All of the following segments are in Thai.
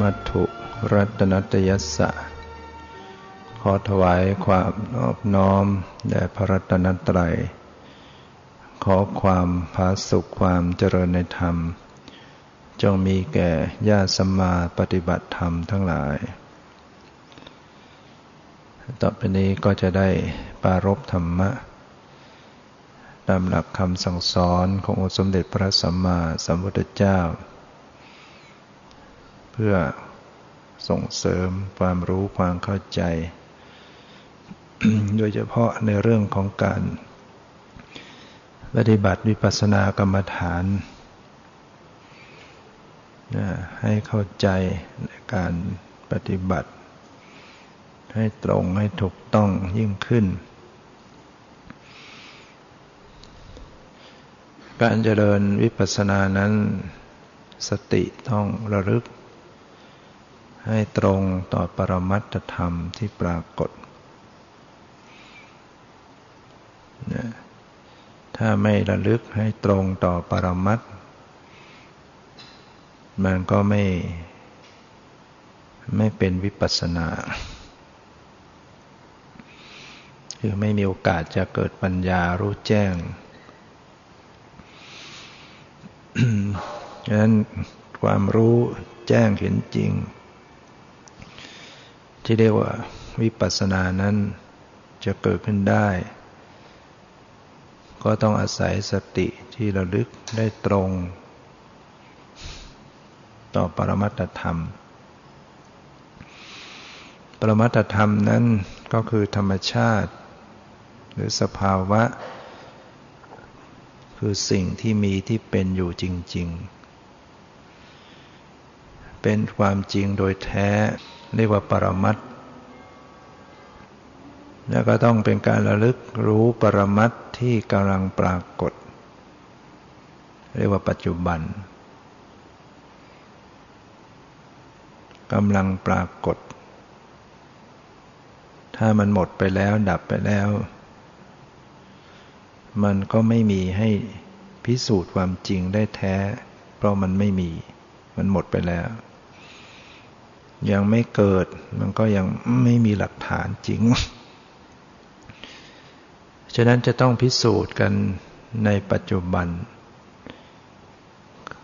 มัตถุรัตนตยัสสะ ขอถวายความนอบน้อมแด่พระรัตนตรัย ขอความผาสุขความเจริญในธรรม จงมีแก่ญาติสมมาปฏิบัติธรรมทั้งหลาย ต่อไปนี้ก็จะได้ปารบธรรมะตามหลักคำสั่งสอนขององค์สมเด็จพระสัมมาสัมพุทธเจ้า เพื่อส่งเสริมความรู้ความเข้าใจ โดยเฉพาะในเรื่องของการปฏิบัติวิปัสสนากรรมฐานให้เข้าใจในการปฏิบัติ ให้ตรงให้ถูกต้องยิ่งขึ้น การเจริญวิปัสสนานั้น สติต้องระลึก ให้ตรงต่อปรมัตธรรมที่ปรากฏ ถ้าไม่ระลึกให้ตรงต่อปรมัตมันก็ไม่ ไม่เป็นวิปัสสนา คือไม่มีโอกาสจะเกิดปัญญารู้แจ้งฉะนั้นความรู้แจ้งเห็นจริง ที่เรียกว่าวิปัสสนานั้นจะเกิดขึ้นได้ ก็ต้องอาศัยสติที่ระลึกได้ตรง ต่อปรมัตธรรม ปรมัตธรรมนั้นก็คือธรรมชาติ หรือสภาวะ คือสิ่งที่มีที่เป็นอยู่จริง ๆ เป็นความจริงโดยแท้ เรียกว่าปรมัตแล้วก็ต้องเป็นการระลึกรู้ปรมัตที่กำลังปรากฏ เรียกว่าปัจจุบันกำลังปรากฏ ถ้ามันหมดไปแล้วดับไปแล้ว มันก็ไม่มีให้พิสูจน์ความจริงได้แท้ เพราะมันไม่มี มันหมดไปแล้ว ยังไม่เกิด มันก็ยังไม่มีหลักฐานจริง ฉะนั้นจะต้องพิสูจน์กันในปัจจุบัน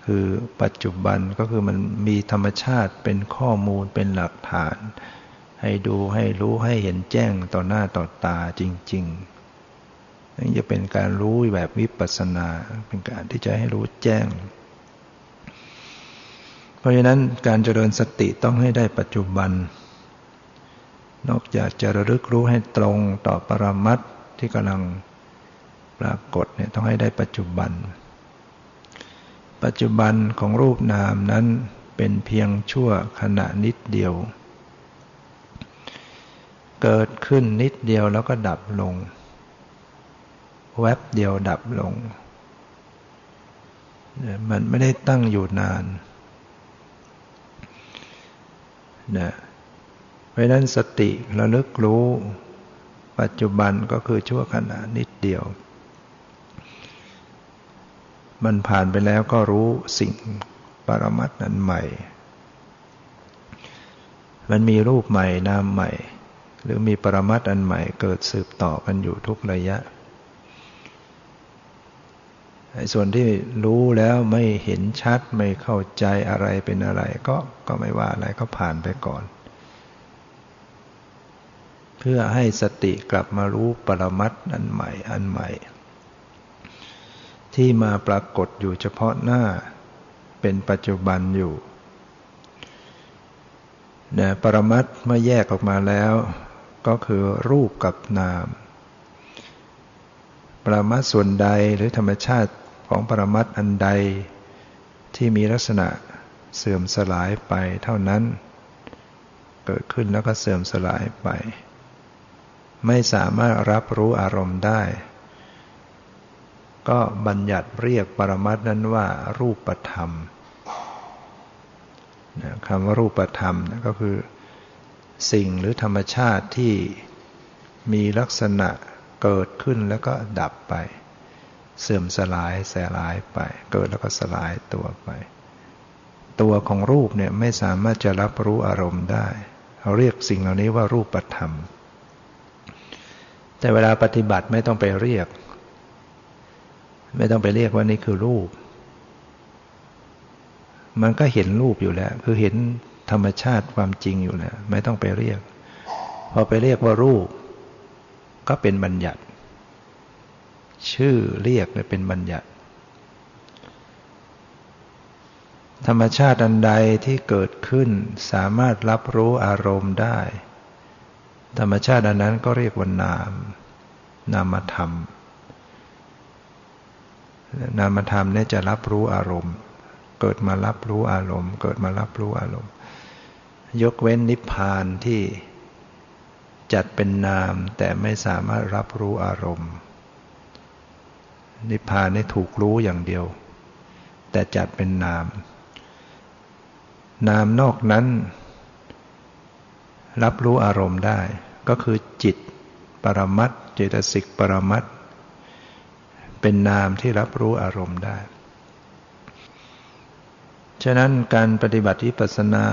คือปัจจุบันก็คือมันมีธรรมชาติเป็นข้อมูลเป็นหลักฐาน ให้ดูให้รู้ให้เห็นแจ้งต่อหน้าต่อตาจริงๆนี่จะเป็นการรู้แบบวิปัสสนา เป็นการที่จะให้รู้แจ้ง เพราะฉะนั้นการเจริญสติต้องให้ได้ปัจจุบัน นอกจากจะระลึกรู้ให้ตรงต่อปรมัตที่กำลังปรากฏเนี่ยต้องให้ได้ปัจจุบัน ปัจจุบันของรูปนามนั้นเป็นเพียงชั่วขณะนิดเดียว เกิดขึ้นนิดเดียวแล้วก็ดับลง แวบเดียวดับลง มันไม่ได้ตั้งอยู่นาน นะเพราะนั้นสติระลึกรู้ ปัจจุบันก็คือชั่วขณะนิดเดียว มันผ่านไปแล้วก็รู้สิ่งปรมัตนั้นใหม่ มันมีรูปใหม่นามใหม่ หรือมีปรมัตอันใหม่เกิดสืบต่อกันอยู่ทุกระยะ ส่วนที่รู้แล้วไม่เห็นชัดไม่เข้าใจอะไรเป็นอะไร ก็ก็ไม่ว่าอะไรก็ผ่านไปก่อน เพื่อให้สติกลับมารู้ปรมัตอันใหม่อันใหม่ ที่มาปรากฏอยู่เฉพาะหน้าเป็นปัจจุบันอยู่เนี่ยปรมัตเมื่อแยกออกมาแล้ว ก็คือรูปกับนาม ปรมัตส่วนใดหรือธรรมชาติ ของปรมัตอันใด ที่มีลักษณะเสื่อมสลายไปเท่านั้น เกิดขึ้นแล้วก็เสื่อมสลายไป ไม่สามารถรับรู้อารมณ์ได้ ก็บัญญัติเรียกปรมัตนั้นว่ารูปธรรมคำว่ารูปธรรมก็คือ สิ่งหรือธรรมชาติที่มีลักษณะเกิดขึ้นแล้วก็ดับไป เสื่อมสลายแสลายไป เกิดแล้วก็สลายตัวไป ตัวของรูปเนี่ยไม่สามารถจะรับรู้อารมณ์ได้เราเรียกสิ่งเหล่านี้ว่ารูปธรรม แต่เวลาปฏิบัติไม่ต้องไปเรียก ไม่ต้องไปเรียกว่านี่คือรูป มันก็เห็นรูปอยู่แล้ว คือเห็นธรรมชาติความจริงอยู่แล้ว ไม่ต้องไปเรียก พอไปเรียกว่ารูป ก็เป็นบัญญัติ ชื่อเรียกเลยเป็นบัญญัติ ธรรมชาติอันใดที่เกิดขึ้นสามารถรับรู้อารมณ์ได้ ธรรมชาติอันนั้นก็เรียกว่านาม นามธรรม นามธรรมเนี่ยจะรับรู้อารมณ์ เกิดมารับรู้อารมณ์ เกิดมารับรู้อารมณ์ ยกเว้นนิพพานที่จัดเป็นนามแต่ไม่สามารถรับรู้อารมณ์ นิพพานนี่ถูกรู้อย่างเดียว แต่จัดเป็นนาม นามนอกนั้น รับรู้อารมณ์ได้ ก็คือจิตปรมัตเจตสิกปรมัตเป็นนามที่รับรู้อารมณ์ได้ ฉะนั้นการปฏิบัติวิปัสสนา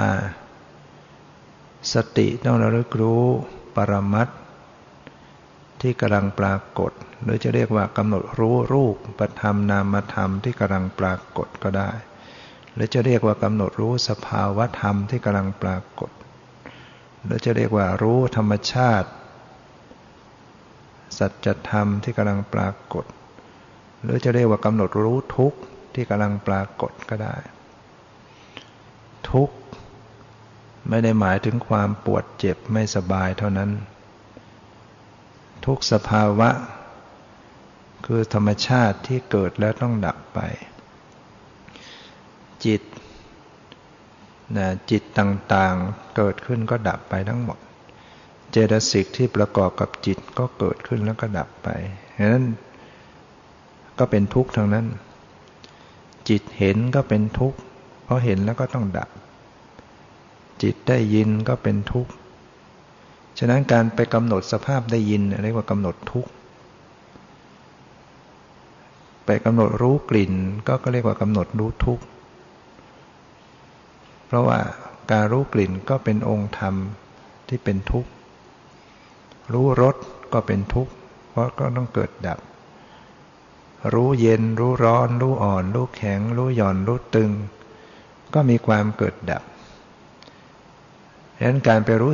สติต้องระลึกรู้ปรมัต ที่กำลังปรากฏ หรือจะเรียกว่ากำหนดรู้รูปปธรรมนามธรรมที่กำลังปรากฏก็ได้ หรือจะเรียกว่ากำหนดรู้สภาวะธรรมที่กำลังปรากฏ หรือจะเรียกว่ารู้ธรรมชาติ สัจธรรมที่กำลังปรากฏ หรือจะเรียกว่ากำหนดรู้ทุกข์ที่กำลังปรากฏก็ได้ ทุกข์ไม่ได้หมายถึงความปวดเจ็บไม่สบายเท่านั้น ทุกสภาวะ คือธรรมชาติที่เกิดแล้วต้องดับไป จิตนะจิตต่างๆเกิดขึ้นก็ดับไปทั้งหมด เจตสิกที่ประกอบกับจิตก็เกิดขึ้นแล้วก็ดับไปฉะนั้นก็เป็นทุกข์ทั้งนั้น จิตเห็นก็เป็นทุกข์เพราะเห็นแล้วก็ต้องดับ จิตได้ยินก็เป็นทุกข์ ฉะนั้นการไปกำหนดสภาพได้ยินเรียกว่ากำหนดทุกข์ไปกำหนดรู้กลิ่นก็เรียกว่ากำหนดรู้ทุกข์เพราะว่าการรู้กลิ่นก็เป็นองค์ธรรมที่เป็นทุกข์รู้รสก็เป็นทุกข์เพราะก็ต้องเกิดดับ รู้เย็น รู้ร้อน รู้อ่อน รู้แข็ง รู้หย่อน รู้ตึง ก็มีความเกิดดับดังนั้นการไปรู้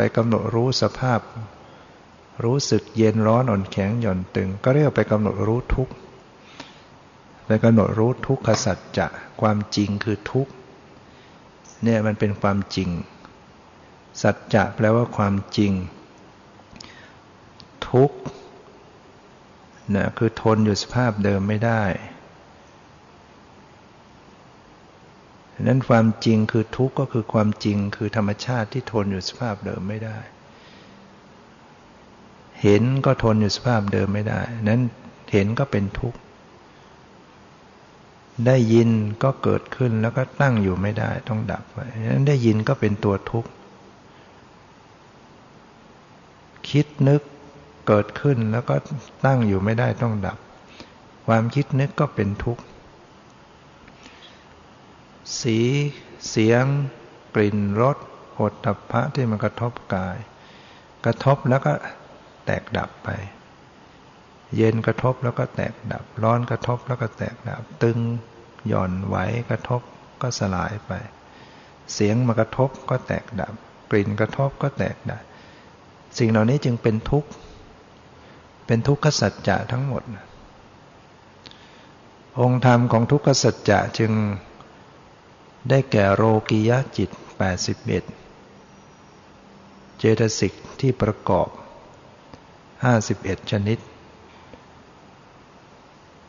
ไปกำหนดรู้สภาพ รู้สึกเย็นร้อนอ่อนแข็งหย่อนตึง ก็เรียกไปกำหนดรู้ทุกข์ไปกำหนดรู้ทุกขสัจจะความจริงคือทุกข์เนี่ยมันเป็นความจริง สัจจะแปลว่าความจริง ทุกข์นะคือทนอยู่สภาพเดิมไม่ได้ นั้นความจริงคือทุกข์ก็คือความจริงคือธรรมชาติที่ทนอยู่สภาพเดิมไม่ได้ เห็นก็ทนอยู่สภาพเดิมไม่ได้ นั้นเห็นก็เป็นทุกข์ ได้ยินก็เกิดขึ้นแล้วก็ตั้งอยู่ไม่ได้ ต้องดับไปนั้นได้ยินก็เป็นตัวทุกข์ คิดนึกเกิดขึ้นแล้วก็ตั้งอยู่ไม่ได้ต้องดับ ความคิดนึกก็เป็นทุกข์ สี เสียง กลิ่นรสหดตับพระที่มันกระทบกาย กระทบแล้วก็แตกดับไป เย็นกระทบแล้วก็แตกดับ ร้อนกระทบแล้วก็แตกดับ ตึงหย่อนไหวกระทบก็สลายไป เสียงมากระทบก็แตกดับ กลิ่นกระทบก็แตกดับ สิ่งเหล่านี้จึงเป็นทุกข์ เป็นทุกขสัจจะทั้งหมด องค์ธรรมของทุกขสัจจะจึง ได้แก่โรกิยจิต 81 เจตสิกที่ประกอบ 51 ชนิด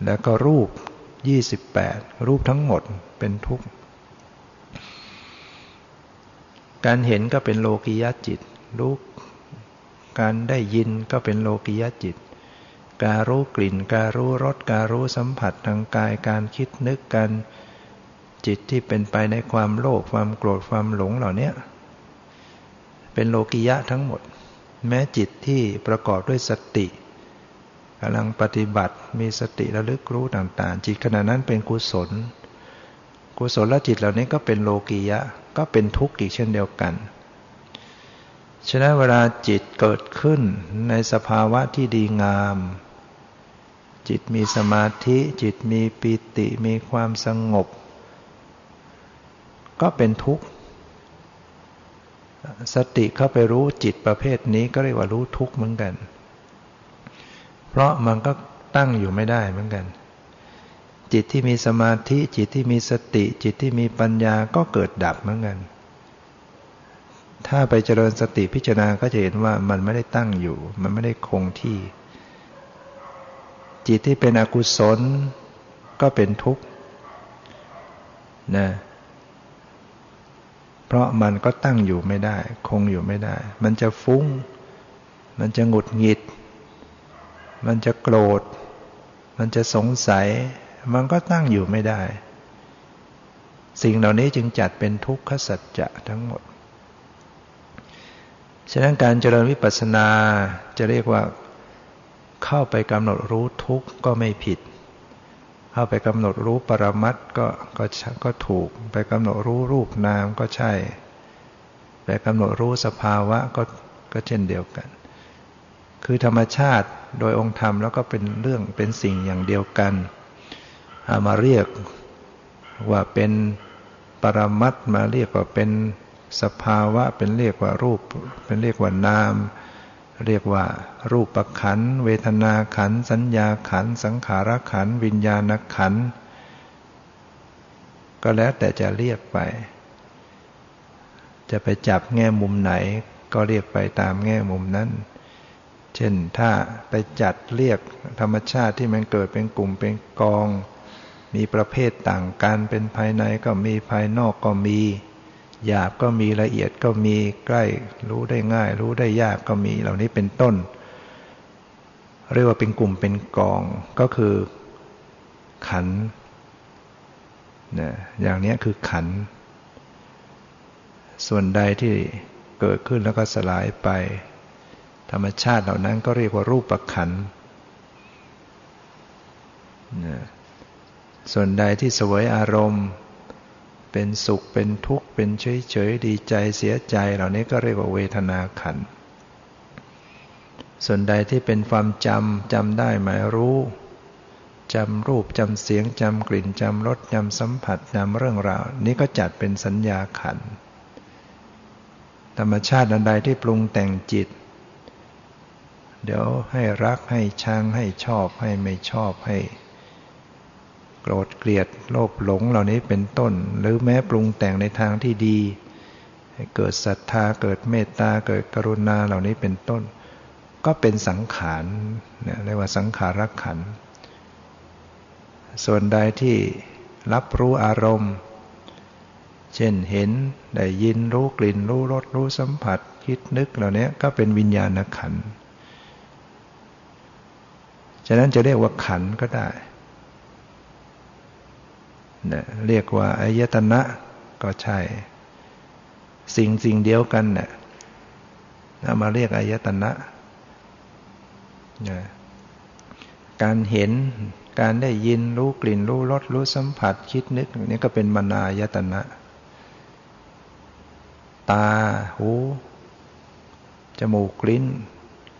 แล้วก็รูป 28 รูปทั้งหมดเป็นทุกข์ การเห็นก็เป็นโลกิยจิต รู้การได้ยินก็เป็นโลกิยจิต การรู้กลิ่น การรู้รส การรู้สัมผัสทางกาย การคิดนึก การ จิตที่เป็นไปในความโลภความโกรธความหลงเหล่านี้เป็นโลกิยะทั้งหมด แม้จิตที่ประกอบด้วยสติกำลังปฏิบัติมีสติระลึกรู้ต่าง ๆ จิตขณะนั้นเป็นกุศล กุศลจิตเหล่านี้ก็เป็นโลกียะก็เป็นทุกข์อีกเช่นเดียวกันฉะนั้นเวลาจิตเกิดขึ้นในสภาวะที่ดีงาม จิตมีสมาธิ จิตมีปิติมีความสงบ ก็เป็นทุกข์ สติเข้าไปรู้จิตประเภทนี้ก็เรียกว่ารู้ทุกข์เหมือนกัน เพราะมันก็ตั้งอยู่ไม่ได้เหมือนกัน จิตที่มีสมาธิ จิตที่มีสติ จิตที่มีปัญญาก็เกิดดับเหมือนกัน ถ้าไปเจริญสติพิจารณาก็จะเห็นว่ามันไม่ได้ตั้งอยู่ มันไม่ได้คงที่ จิตที่เป็นอกุศลก็เป็นทุกข์นะ เพราะมันก็ตั้งอยู่ไม่ได้ คงอยู่ไม่ได้ มันจะฟุ้ง มันจะหงุดหงิด มันจะโกรธ มันจะสงสัย มันก็ตั้งอยู่ไม่ได้ สิ่งเหล่านี้จึงจัดเป็นทุกขสัจจะทั้งหมด ฉะนั้นการเจริญวิปัสสนาจะเรียกว่าเข้าไปกำหนดรู้ทุกข์ก็ไม่ผิด เข้าไปกำหนดรู้ปรมัตก็ก็ก็ถูก ไปกำหนดรู้รูปนามก็ใช่ ไปกำหนดรู้สภาวะก็ก็เช่นเดียวกัน คือธรรมชาติโดยองค์ธรรมแล้วก็เป็นเรื่องเป็นสิ่งอย่างเดียวกันอามาเรียกว่าเป็นปรมัตมาเรียกว่าเป็นสภาวะ เป็นเรียกว่ารูป เป็นเรียกว่านาม เรียกว่า รูปประขัน เวทนาขัน สัญญาขัน สังขารขัน วิญญาณขัน ก็แล้วแต่จะเรียกไป จะไปจับแง่มุมไหน ก็เรียกไปตามแง่มุมนั้น เช่นถ้าไปจัดเรียกธรรมชาติที่มันเกิดเป็นกลุ่มเป็นกอง มีประเภทต่างกัน เป็นภายในก็มีภายนอกก็มี หยาบก็มีละเอียดก็มีใกล้รู้ได้ง่าย รู้ได้ยากก็มีเหล่านี้เป็นต้น เรียกว่าเป็นกลุ่มเป็นกองก็คือขันนะอย่างนี้คือขัน ส่วนใดที่เกิดขึ้นแล้วก็สลายไป ธรรมชาติเหล่านั้นก็เรียกว่ารูปประขันนะส่วนใดที่สวยอารมณ์ เป็นสุขเป็นทุกข์ เป็นเฉยเฉยดีใจเสียใจ เหล่านี้ก็เรียกว่าเวทนาขัน ส่วนใดที่เป็นความจำจำได้หมายรู้จำรูปจำเสียงจำกลิ่นจำรสจำสัมผัสจำเรื่องราว นี้ก็จัดเป็นสัญญาขัน ธรรมชาติอันใดที่ปรุงแต่งจิต เดี๋ยวให้รักให้ชังให้ชอบให้ไม่ชอบให้ โกรธเกลียดโลภหลงเหล่านี้เป็นต้น หรือแม้ปรุงแต่งในทางที่ดี ให้เกิดศรัทธาเกิดเมตตาเกิดกรุณาเหล่านี้เป็นต้น ก็เป็นสังขารเรียกว่าสังขารขัน ส่วนใดที่รับรู้อารมณ์ เช่นเห็นได้ยินรู้กลิ่นรู้รสรู้สัมผัส คิดนึกเหล่านี้ก็เป็นวิญญาณขัน ฉะนั้นจะเรียกว่าขันก็ได้ นะเรียกว่าอายตนะก็ใช่ สิ่งสิ่งเดียวกันเนะ่ยมาเรียกอายตนะนะการเห็นการได้ยินรู้กลิ่นรู้รสรู้สัมผัสคิดนึกนี่ก็เป็นมนายตนะ ตาหูจมูกลิ้น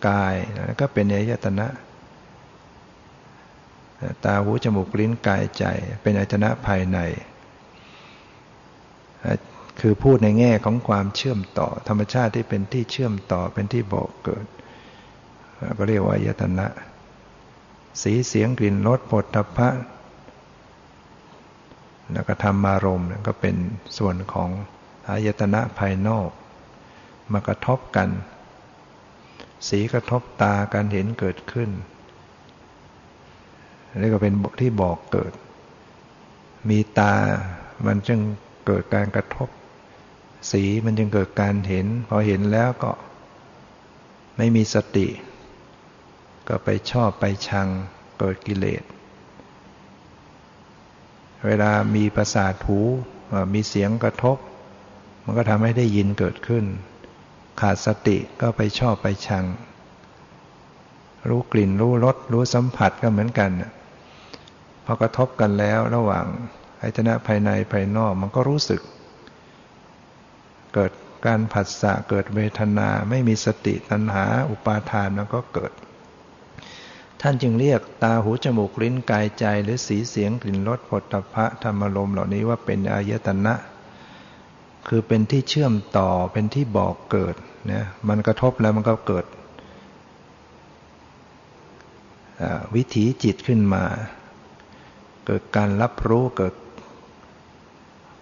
กายก็เป็นอายตนะ ตาหูจมูกลิ้นกายใจ เป็นอายตนะภายใน คือพูดในแง่ของความเชื่อมต่อ ธรรมชาติที่เป็นที่เชื่อมต่อเป็นที่บอกเกิด ก็เรียกว่าอายตนะ สีเสียงกลิ่นรสผลทพะแล้วก็ธรรมารมณ์ก็เป็นส่วนของอายตนะภายนอก มากระทบกัน สีกระทบตาการเห็นเกิดขึ้น นี่ก็เป็นที่บอกเกิด มีตา มันจึงเกิดการกระทบ สีมันจึงเกิดการเห็น พอเห็นแล้วก็ ไม่มีสติ ก็ไปชอบไปชังเกิดกิเลส เวลามีประสาทหูมีเสียงกระทบ มันก็ทำให้ได้ยินเกิดขึ้น ขาดสติก็ไปชอบไปชังรู้กลิ่นรู้รสรู้สัมผัสก็เหมือนกัน พอกระทบกันแล้วระหว่างอายตนะภายในภายนอกมันก็รู้สึก เกิดการผัสสะเกิดเวทนาไม่มีสติตัณหาอุปาทานมันก็เกิด ท่านจึงเรียกตาหูจมูกลิ้นกายใจหรือสีเสียงกลิ่นรสผลตภะธรรมลมเหล่านี้ว่าเป็นอายตนะ คือเป็นที่เชื่อมต่อเป็นที่บอกเกิดนะมันกระทบแล้วมันก็เกิดวิถีจิตขึ้นมา เกิดการรับรู้เกิด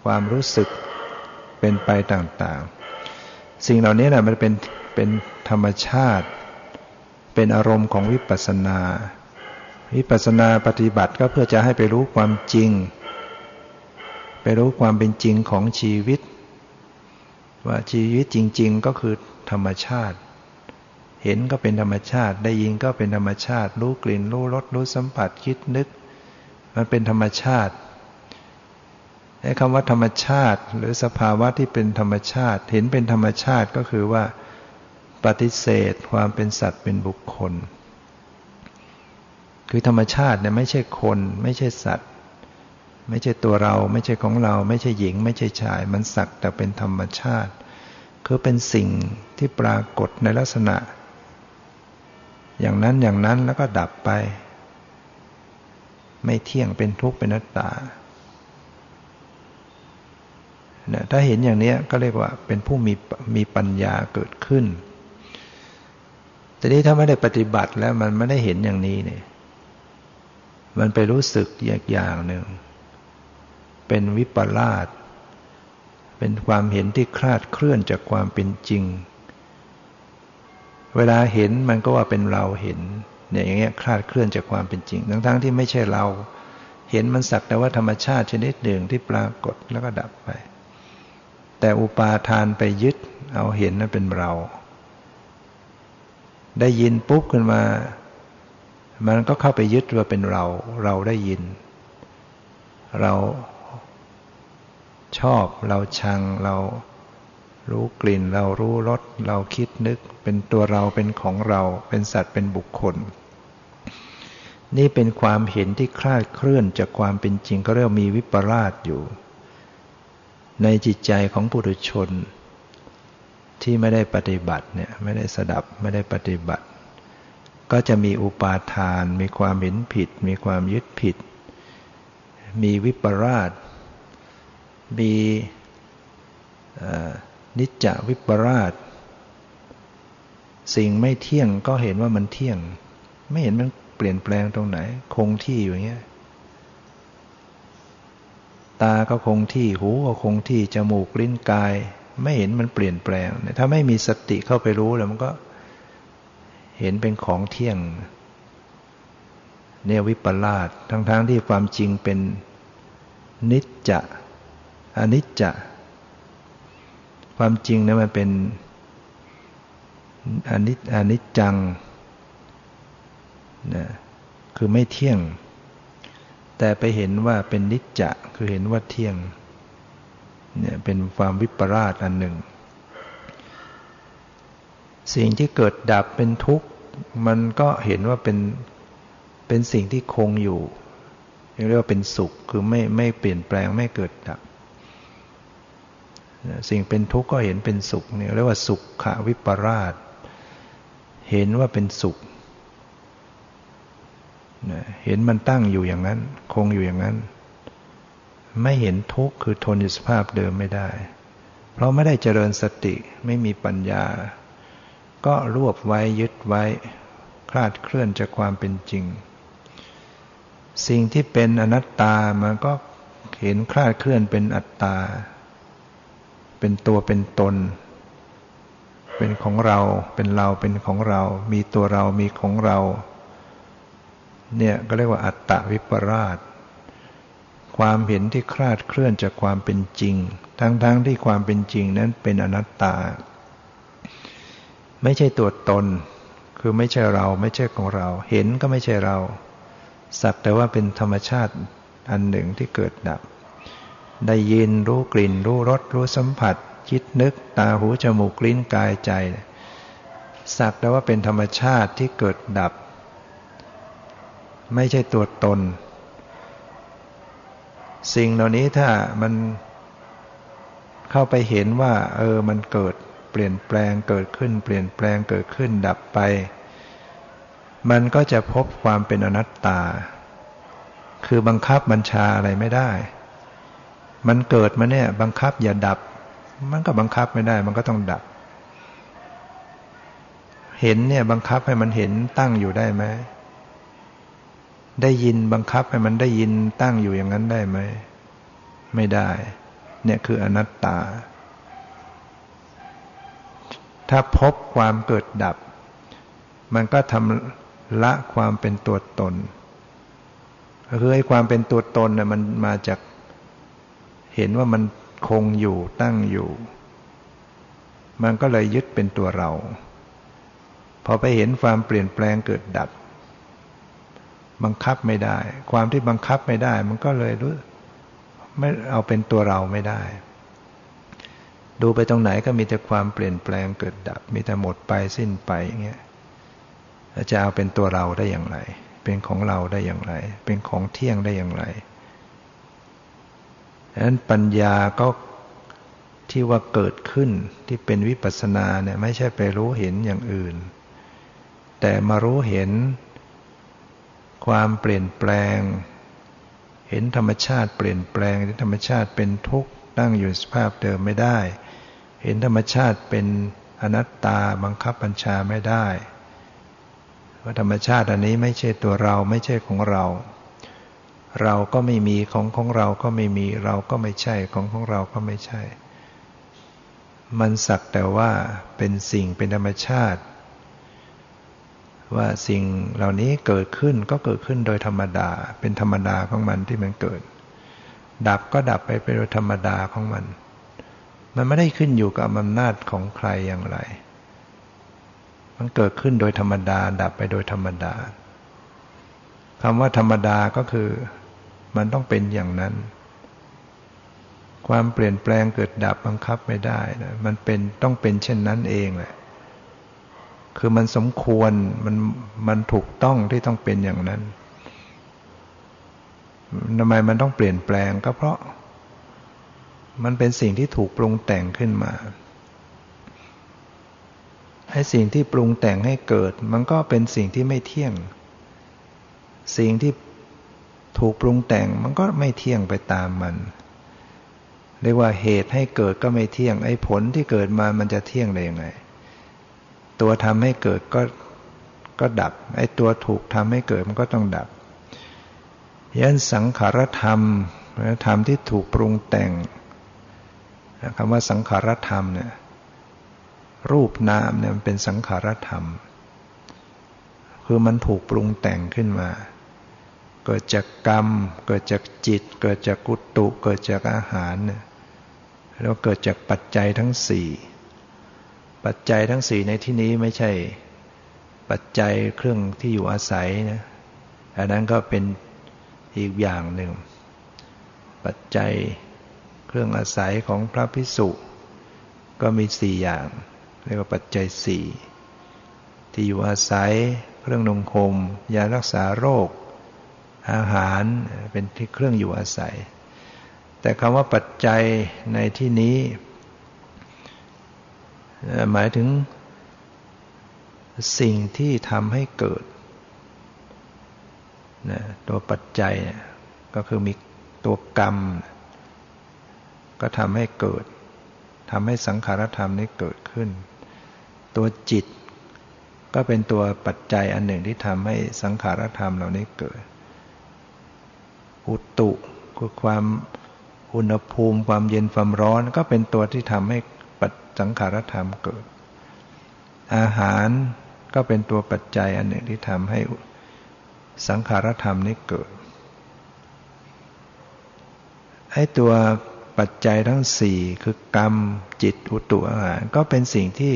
ความรู้สึกเป็นไปต่างๆ สิ่งเหล่านี้นะมันเป็นเป็นธรรมชาติ เป็นอารมณ์ของวิปัสสนา วิปัสสนาปฏิบัติก็เพื่อจะให้ไปรู้ความจริง ไปรู้ความเป็นจริงของชีวิต ว่าชีวิตจริง ๆ ก็คือธรรมชาติ เห็นก็เป็นธรรมชาติ ได้ยินก็เป็นธรรมชาติ รู้กลิ่น รู้รส รู้สัมผัส คิดนึก มันเป็นธรรมชาติไอ้คำว่าธรรมชาติ หรือสภาวะที่เป็นธรรมชาติ เห็นเป็นธรรมชาติก็คือว่าปฏิเสธความเป็นสัตว์เป็นบุคคล คือธรรมชาติเนี่ยไม่ใช่คน ไม่ใช่สัตว์ ไม่ใช่ตัวเรา ไม่ใช่ของเรา ไม่ใช่หญิง ไม่ใช่ชาย มันสักแต่เป็นธรรมชาติ คือเป็นสิ่งที่ปรากฏในลักษณะ อย่างนั้นอย่างนั้นแล้วก็ดับไป ไม่เที่ยงเป็นทุกข์เป็นนัตตาถ้าเห็นอย่างนี้ก็เรียกว่าเป็นผู้มีมีปัญญาเกิดขึ้น แต่นี้ถ้าไม่ได้ปฏิบัติแล้วมันไม่ได้เห็นอย่างนี้เนี่ย มันไปรู้สึกอย่างอย่างหนึ่ง เป็นวิปลาส เป็นความเห็นที่คลาดเคลื่อนจากความเป็นจริง เวลาเห็นมันก็ว่าเป็นเราเห็น เนี่ยอย่างเงี้ยคลาดเคลื่อนจากความเป็นจริง ทั้งๆที่ไม่ใช่เรา เห็นมันสักแต่ว่าธรรมชาติชนิดหนึ่งที่ปรากฏแล้วก็ดับไป แต่อุปาทานไปยึด เอาเห็นนั้นเป็นเรา ได้ยินปุ๊บขึ้นมา มันก็เข้าไปยึดว่าเป็นเรา เราได้ยิน เราชอบเราชังเรารู้กลิ่น เรารู้รสเราคิดนึก เป็นตัวเราเป็นของเราเป็นสัตว์เป็นบุคคล นี่เป็นความเห็นที่คลาดเคลื่อนจากความเป็นจริงก็เรียกมีวิปลาสอยู่ ในจิตใจของปุถุชน ที่ไม่ได้ปฏิบัติเนี่ยไม่ได้สดับไม่ได้ปฏิบัติ ก็จะมีอุปาทาน มีความเห็นผิด มีความยึดผิด มีวิปลาสมีนิจจวิปราช สิ่งไม่เที่ยงก็เห็นว่ามันเที่ยง ไม่เห็นมัน เปลี่ยนแปลงตรงไหน คงที่อยู่างเงี้ย ตาก็คงที่หูก็คงที่จมูกลิ้นกาย ไม่เห็นมันเปลี่ยนแปลง ถ้าไม่มีสติเข้าไปรู้แล้วมันก็ เห็นเป็นของเที่ยง เนี่ยวิปลาสทั้งๆทที่ความจริงเป็นนิจจะอนิจจะความจริงนะมันเป็นอนิจอนิจจัง นะคือไม่เที่ยง แต่ไปเห็นว่าเป็นนิจจะคือเห็นว่าเที่ยงเนี่ยเป็นความวิปราสอันหนึ่ง สิ่งที่เกิดดับเป็นทุกข์ มันก็เห็นว่าเป็นเป็นสิ่งที่คงอยู่เรียกว่าเป็นสุขคือไม่ไม่เปลี่ยนแปลงไม่เกิดดับสิ่งเป็นทุกข์ก็เห็นเป็นสุขเนี่ยเรียกว่าสุขขวิปราช เห็นว่าเป็นสุข เห็นมันตั้งอยู่อย่างนั้น คงอยู่อย่างนั้น ไม่เห็นทุกข์คือทนอยู่สภาพเดิมไม่ได้ เพราะไม่ได้เจริญสติไม่มีปัญญา ก็รวบไว้ยึดไว้ คลาดเคลื่อนจากความเป็นจริง สิ่งที่เป็นอนัตตามันก็เห็นคลาดเคลื่อนเป็นอัตตา เป็นตัวเป็นตน เป็นของเรา เป็นเราเป็นของเรา มีตัวเรามีของเรา เนี่ยก็เรียกว่าอัตตวิปราช ความเห็นที่คลาดเคลื่อนจากความเป็นจริง ทั้งๆทที่ความเป็นจริงนั้นเป็นอนัตตา ไม่ใช่ตัวตน คือไม่ใช่เราไม่ใช่ของเรา เห็นก็ไม่ใช่เรา สักแต่ว่าเป็นธรรมชาติอันหนึ่งที่เกิดดับ ได้ยินรู้กลิ่น รู้รสรู้สัมผัส คิดนึก ตาหูจมูกลิ้นกายใจ สักแต่ว่าเป็นธรรมชาติที่เกิดดับ ไม่ใช่ตัวตน สิ่งเหล่านี้ถ้ามันเข้าไปเห็นว่า เออมันเกิดเปลี่ยนแปลงเกิดขึ้น เปลี่ยนแปลงเกิดขึ้นดับไป มันก็จะพบความเป็นอนัตตา คือบังคับบัญชาอะไรไม่ได้ มันเกิดมาเนี่ย บังคับอย่าดับ มันก็บังคับไม่ได้ มันก็ต้องดับ เห็นเนี่ยบังคับให้มันเห็นตั้งอยู่ได้ไหม ได้ยินบังคับให้มันได้ยินตั้งอยู่อย่างนั้นได้ไหม ไม่ได้ เนี่ยคืออนัตตา ถ้าพบความเกิดดับ มันก็ทำละความเป็นตัวตนคือให้ความเป็นตัวตนน่ยมันมาจากเห็นว่ามันคงอยู่ตั้งอยู่ มันก็เลยยึดเป็นตัวเรา พอไปเห็นความเปลี่ยนแปลงเกิดดับ บังคับไม่ได้ ความที่บังคับไม่ได้ มันก็เลยรู้ไม่เอาเป็นตัวเราไม่ได้ ดูไปตรงไหนก็มีแต่ความเปลี่ยนแปลงเกิดดับ มีแต่หมดไปสิ้นไปอย่างเงี้ยจะเอาเป็นตัวเราได้อย่างไร เป็นของเราได้อย่างไร เป็นของเที่ยงได้อย่างไรดังนั้นปัญญาก็ที่ว่าเกิดขึ้นที่เป็นวิปัสสนาเนี่ยไม่ใช่ไปรู้เห็นอย่างอื่น แต่มารู้เห็น ความเปลี่ยนแปลง เห็นธรรมชาติเปลี่ยนแปลงเห็นธรรมชาติเป็นทุกข์ตั้งอยู่สภาพเดิมไม่ได้ เห็นธรรมชาติเป็นอนัตตาบังคับบัญชาไม่ได้ว่าธรรมชาติอันนี้ไม่ใช่ตัวเราไม่ใช่ของเรา เราก็ไม่มีของของเราก็ไม่มีเราก็ไม่ใช่ของของเราก็ไม่ใช่ มันสักแต่ว่าเป็นสิ่งเป็นธรรมชาติ ว่าสิ่งเหล่านี้เกิดขึ้นก็เกิดขึ้นโดยธรรมดา เป็นธรรมดาของมันที่มันเกิด ดับก็ดับไปเป็นโดยธรรมดาของมัน มันไม่ได้ขึ้นอยู่กับอำนาจของใครอย่างไร มันเกิดขึ้นโดยธรรมดา ดับไปโดยธรรมดาคำว่าธรรมดาก็คือ มันต้องเป็นอย่างนั้น ความเปลี่ยนแปลงเกิดดับบังคับไม่ได้นะมันเป็นต้องเป็นเช่นนั้นเองแหละ คือมันสมควรมันมันถูกต้องที่ต้องเป็นอย่างนั้นทำไมมันต้องเปลี่ยนแปลงก็เพราะ มันเป็นสิ่งที่ถูกปรุงแต่งขึ้นมาให้สิ่งที่ปรุงแต่งให้เกิด มันก็เป็นสิ่งที่ไม่เที่ยง สิ่งที่ถูกปรุงแต่งมันก็ไม่เที่ยงไปตามมัน เรียกว่าเหตุให้เกิดก็ไม่เที่ยง ไอ้ผลที่เกิดมามันจะเที่ยงได้ยังไง ตัวทำให้เกิดก็ก็ดับไอ้ตัวถูกทำให้เกิดมันก็ต้องดับยันสังขารธรรมธรรมที่ถูกปรุงแต่งคำว่าสังขารธรรมเนี่ยรูปนามเนี่ยมันเป็นสังขารธรรม คือมันถูกปรุงแต่งขึ้นมา เกิดจากกรรม เกิดจากจิต เกิดจากกุตุ เกิดจากอาหารเนี่ยแล้วเกิดจากปัจจัยทั้งสี่ ปัจจัยทั้งสี่ในที่นี้ไม่ใช่ ปัจจัยเครื่องที่อยู่อาศัยนะอันนั้นก็เป็นอีกอย่างหนึ่ง ปัจจัยเครื่องอาศัยของพระพิสุก็มีสี่อย่าง เรียกว่าปัจจัยสี่ที่อยู่อาศัย เครื่องนงคม ยารักษาโรค อาหารเป็นที่เครื่องอยู่อาศัย แต่คำว่าปัจจัยในที่นี้ หมายถึงสิ่งที่ทำให้เกิดนะตัวปัจจัยก็คือมีตัวกรรม ก็ทำให้เกิดทำให้สังขารธรรมนี้เกิดขึ้น ตัวจิต ก็เป็นตัวปัจจัยอันหนึ่งที่ทำให้สังขารธรรมเหล่านี้เกิด อุตุคือความอุณหภูมิความเย็นความร้อน ก็เป็นตัวที่ทำให้ สังขารธรรมเกิด อาหารก็เป็นตัวปัจจัยอันหนึ่งที่ทำให้สังขารธรรมนี้เกิดให้ตัวปัจจัยทั้งสี่คือกรรมจิตอุตุอาหารก็เป็นสิ่งที่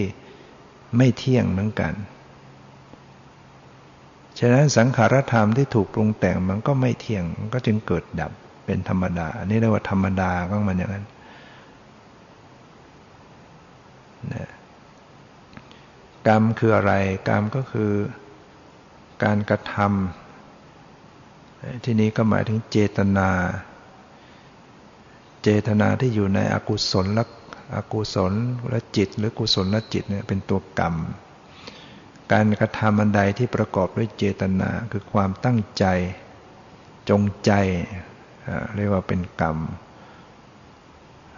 ไม่เที่ยงเหมือนกัน ฉะนั้นสังขารธรรมที่ถูกปรุงแต่งมันก็ไม่เที่ยงมันก็จึงเกิดดับเป็นธรรมดา นี่เรียกว่าธรรมดาของมันอย่างนั้น นะกรรมคืออะไร กรรมก็คือการกระทำที่นี้ก็หมายถึงเจตนา เจตนาที่อยู่ในอกุศลและอกุศลและจิต หรือกุศลและจิตเนี่ยเป็นตัวกรรม การกระทำอันใดที่ประกอบด้วยเจตนาคือความตั้งใจจงใจ เรียกว่าเป็นกรรม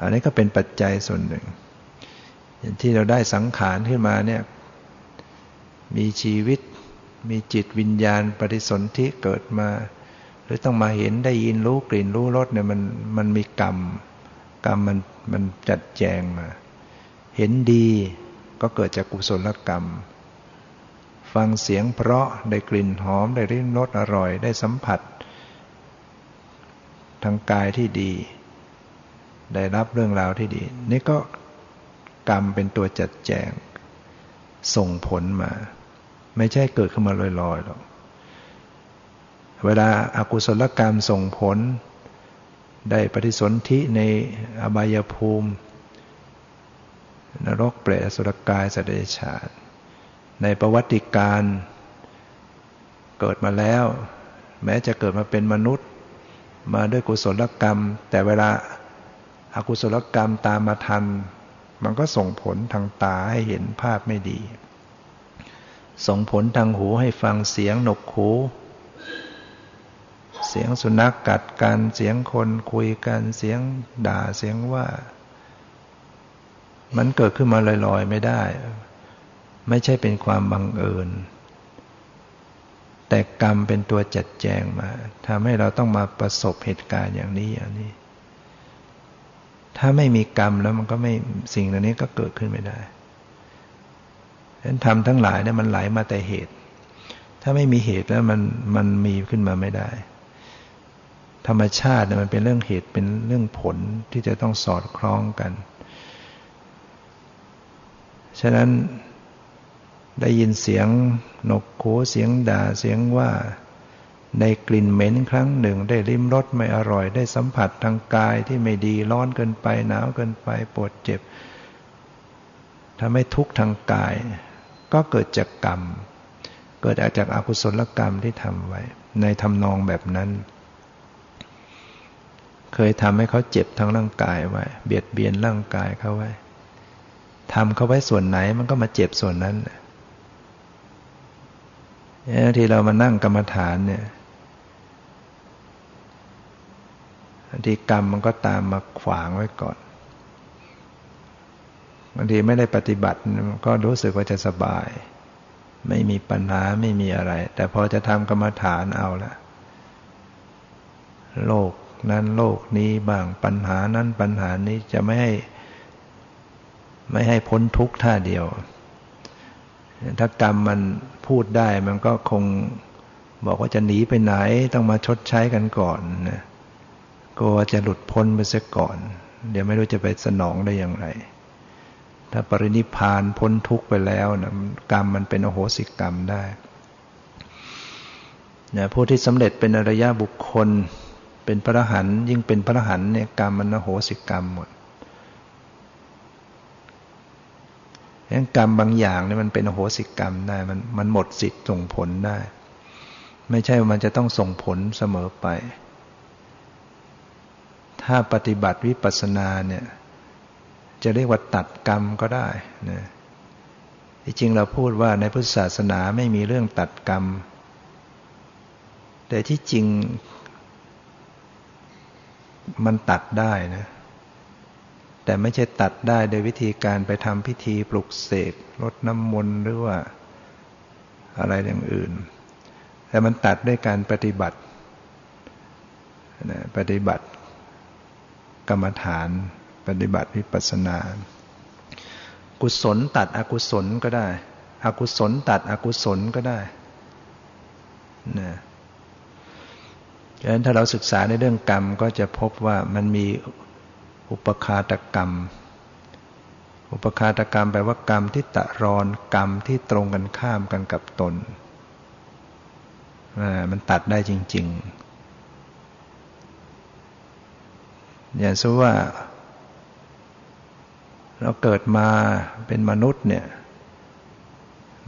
อันนี้ก็เป็นปัจจัยส่วนหนึ่ง อย่างที่เราได้สังขารขึ้นมาเนี่ยมีชีวิตมีจิตวิญญาณปฏิสนธิเกิดมา หรือต้องมาเห็นได้ยินรู้กลิ่นรู้รสเนี่ยมันมันมีกรรม กรรมมันมันจัดแจงมา เห็นดีก็เกิดจากกุศลกรรม ฟังเสียงเพราะได้กลิ่นหอมได้ริมรสอร่อยได้สัมผัส ทางกายที่ดี ได้รับเรื่องราวที่ดี นี่ก็ กรรมเป็นตัวจัดแจง ส่งผลมา ไม่ใช่เกิดขึ้นมาลอยๆหรอก เวลาอากุศลกรรมส่งผล ได้ปฏิสนธิในอบายภูมิ นรกเปรตสุรกายสัตว์เดรัจฉานในประวัติการเกิดมาแล้ว แม้จะเกิดมาเป็นมนุษย์ มาด้วยกุศลกรรม แต่เวลาอากุศลกรรมตามมาทัน มันก็ส่งผลทางตาให้เห็นภาพไม่ดี ส่งผลทางหูให้ฟังเสียงหนกหู เสียงสุนัขกกัดกัน เสียงคนคุยกัน เสียงด่า เสียงว่า มันเกิดขึ้นมาลอยๆไม่ได้ ไม่ใช่เป็นความบังเอิญ แต่กรรมเป็นตัวจัดแจงมาทำให้เราต้องมาประสบเหตุการณ์อย่างนี้อย่างนี้ ถ้าไม่มีกรรมแล้วมันก็ไม่สิ่งเหล่านี้ก็เกิดขึ้นไม่ได้ฉะนั้นทำทั้งหลายเนี่ยมันไหลมาแต่เหตุ ถ้าไม่มีเหตุแล้วมันมันมีขึ้นมาไม่ได้ ธรรมชาติเนี่ยมันเป็นเรื่องเหตุเป็นเรื่องผลที่จะต้องสอดคล้องกัน ฉะนั้นได้ยินเสียงนกโขเสียงด่าเสียงว่า ได้กลิ่นเหม็นครั้งหนึ่ง ได้ริมรสไม่อร่อย ได้สัมผัสทางกายที่ไม่ดีร้อนเกินไปหนาวเกินไปปวดเจ็บทำให้ทุกข์ทางกาย ก็เกิดจากกรรม เกิดจากอากุศลกรรมที่ทำไว้ ในทำนองแบบนั้น เคยทำให้เขาเจ็บทั้งร่างกายไว้ เบียดเบียนร่างกายเขาไว้ทำเขาไว้ส่วนไหนมันก็มาเจ็บส่วนนั้นทีเรามานั่งกรรมฐานเนี่ย บางทีกรรมมันก็ตามมาขวางไว้ก่อนบางทีไม่ได้ปฏิบัติก็รู้สึกว่าจะสบาย ไม่มีปัญหาไม่มีอะไร แต่พอจะทำกรรมฐานเอาละโลกนั้นโลกนี้บ้างปัญหานั้นปัญหานี้จะไม่ให้ ไม่ให้พ้นทุกท่าเดียว ถ้ากรรมมันพูดได้มันก็คงบอกว่าจะหนีไปไหนต้องมาชดใช้กันก่อนนะ กลัวจะหลุดพ้นไปเสียก่อน เดี๋ยวไม่รู้จะไปสนองได้อย่างไร ถ้าปรินิพานพ้นทุกข์ไปแล้วนะกรรมมันเป็นโอโหสิกรรมได้นะผู้ที่สำเร็จเป็นอริยบุคคล เป็นพระหันยิ่งเป็นพระหันเนี่ยกรรมมันโอโหสิกรรมหมดงั้นกรรมบางอย่างเนี่ยมันเป็นโหสิกรรมได้มันมันหมดสิทธิ์ส่งผลได้ ไม่ใช่ว่ามันจะต้องส่งผลเสมอไป ถ้าปฏิบัติวิปัสสนาเนี่ย จะเรียกว่าตัดกรรมก็ได้นะที่จริงเราพูดว่าในพุทธศาสนาไม่มีเรื่องตัดกรรม แต่ที่จริงมันตัดได้นะ แต่ไม่ใช่ตัดได้โดยวิธีการไปทำพิธีปลุกเสกลดน้ำมนต์หรือว่าอะไรอย่างอื่น แต่มันตัดด้วยการปฏิบัติปฏิบัติ กรรมฐาน ปฏิบัติวิปัสสนา กุศลตัดอกุศลก็ได้ อกุศลตัดอกุศลก็ได้นะดังนั้นถ้าเราศึกษาในเรื่องกรรมก็จะพบว่ามันมีอุปคาตกรรม อุปคาตกรรมแปลว่ากรรมที่ตะรอนกรรมที่ตรงกันข้ามกันกับตน มันตัดได้จริง ๆ อย่างเช่นว่า เราเกิดมาเป็นมนุษย์เนี่ย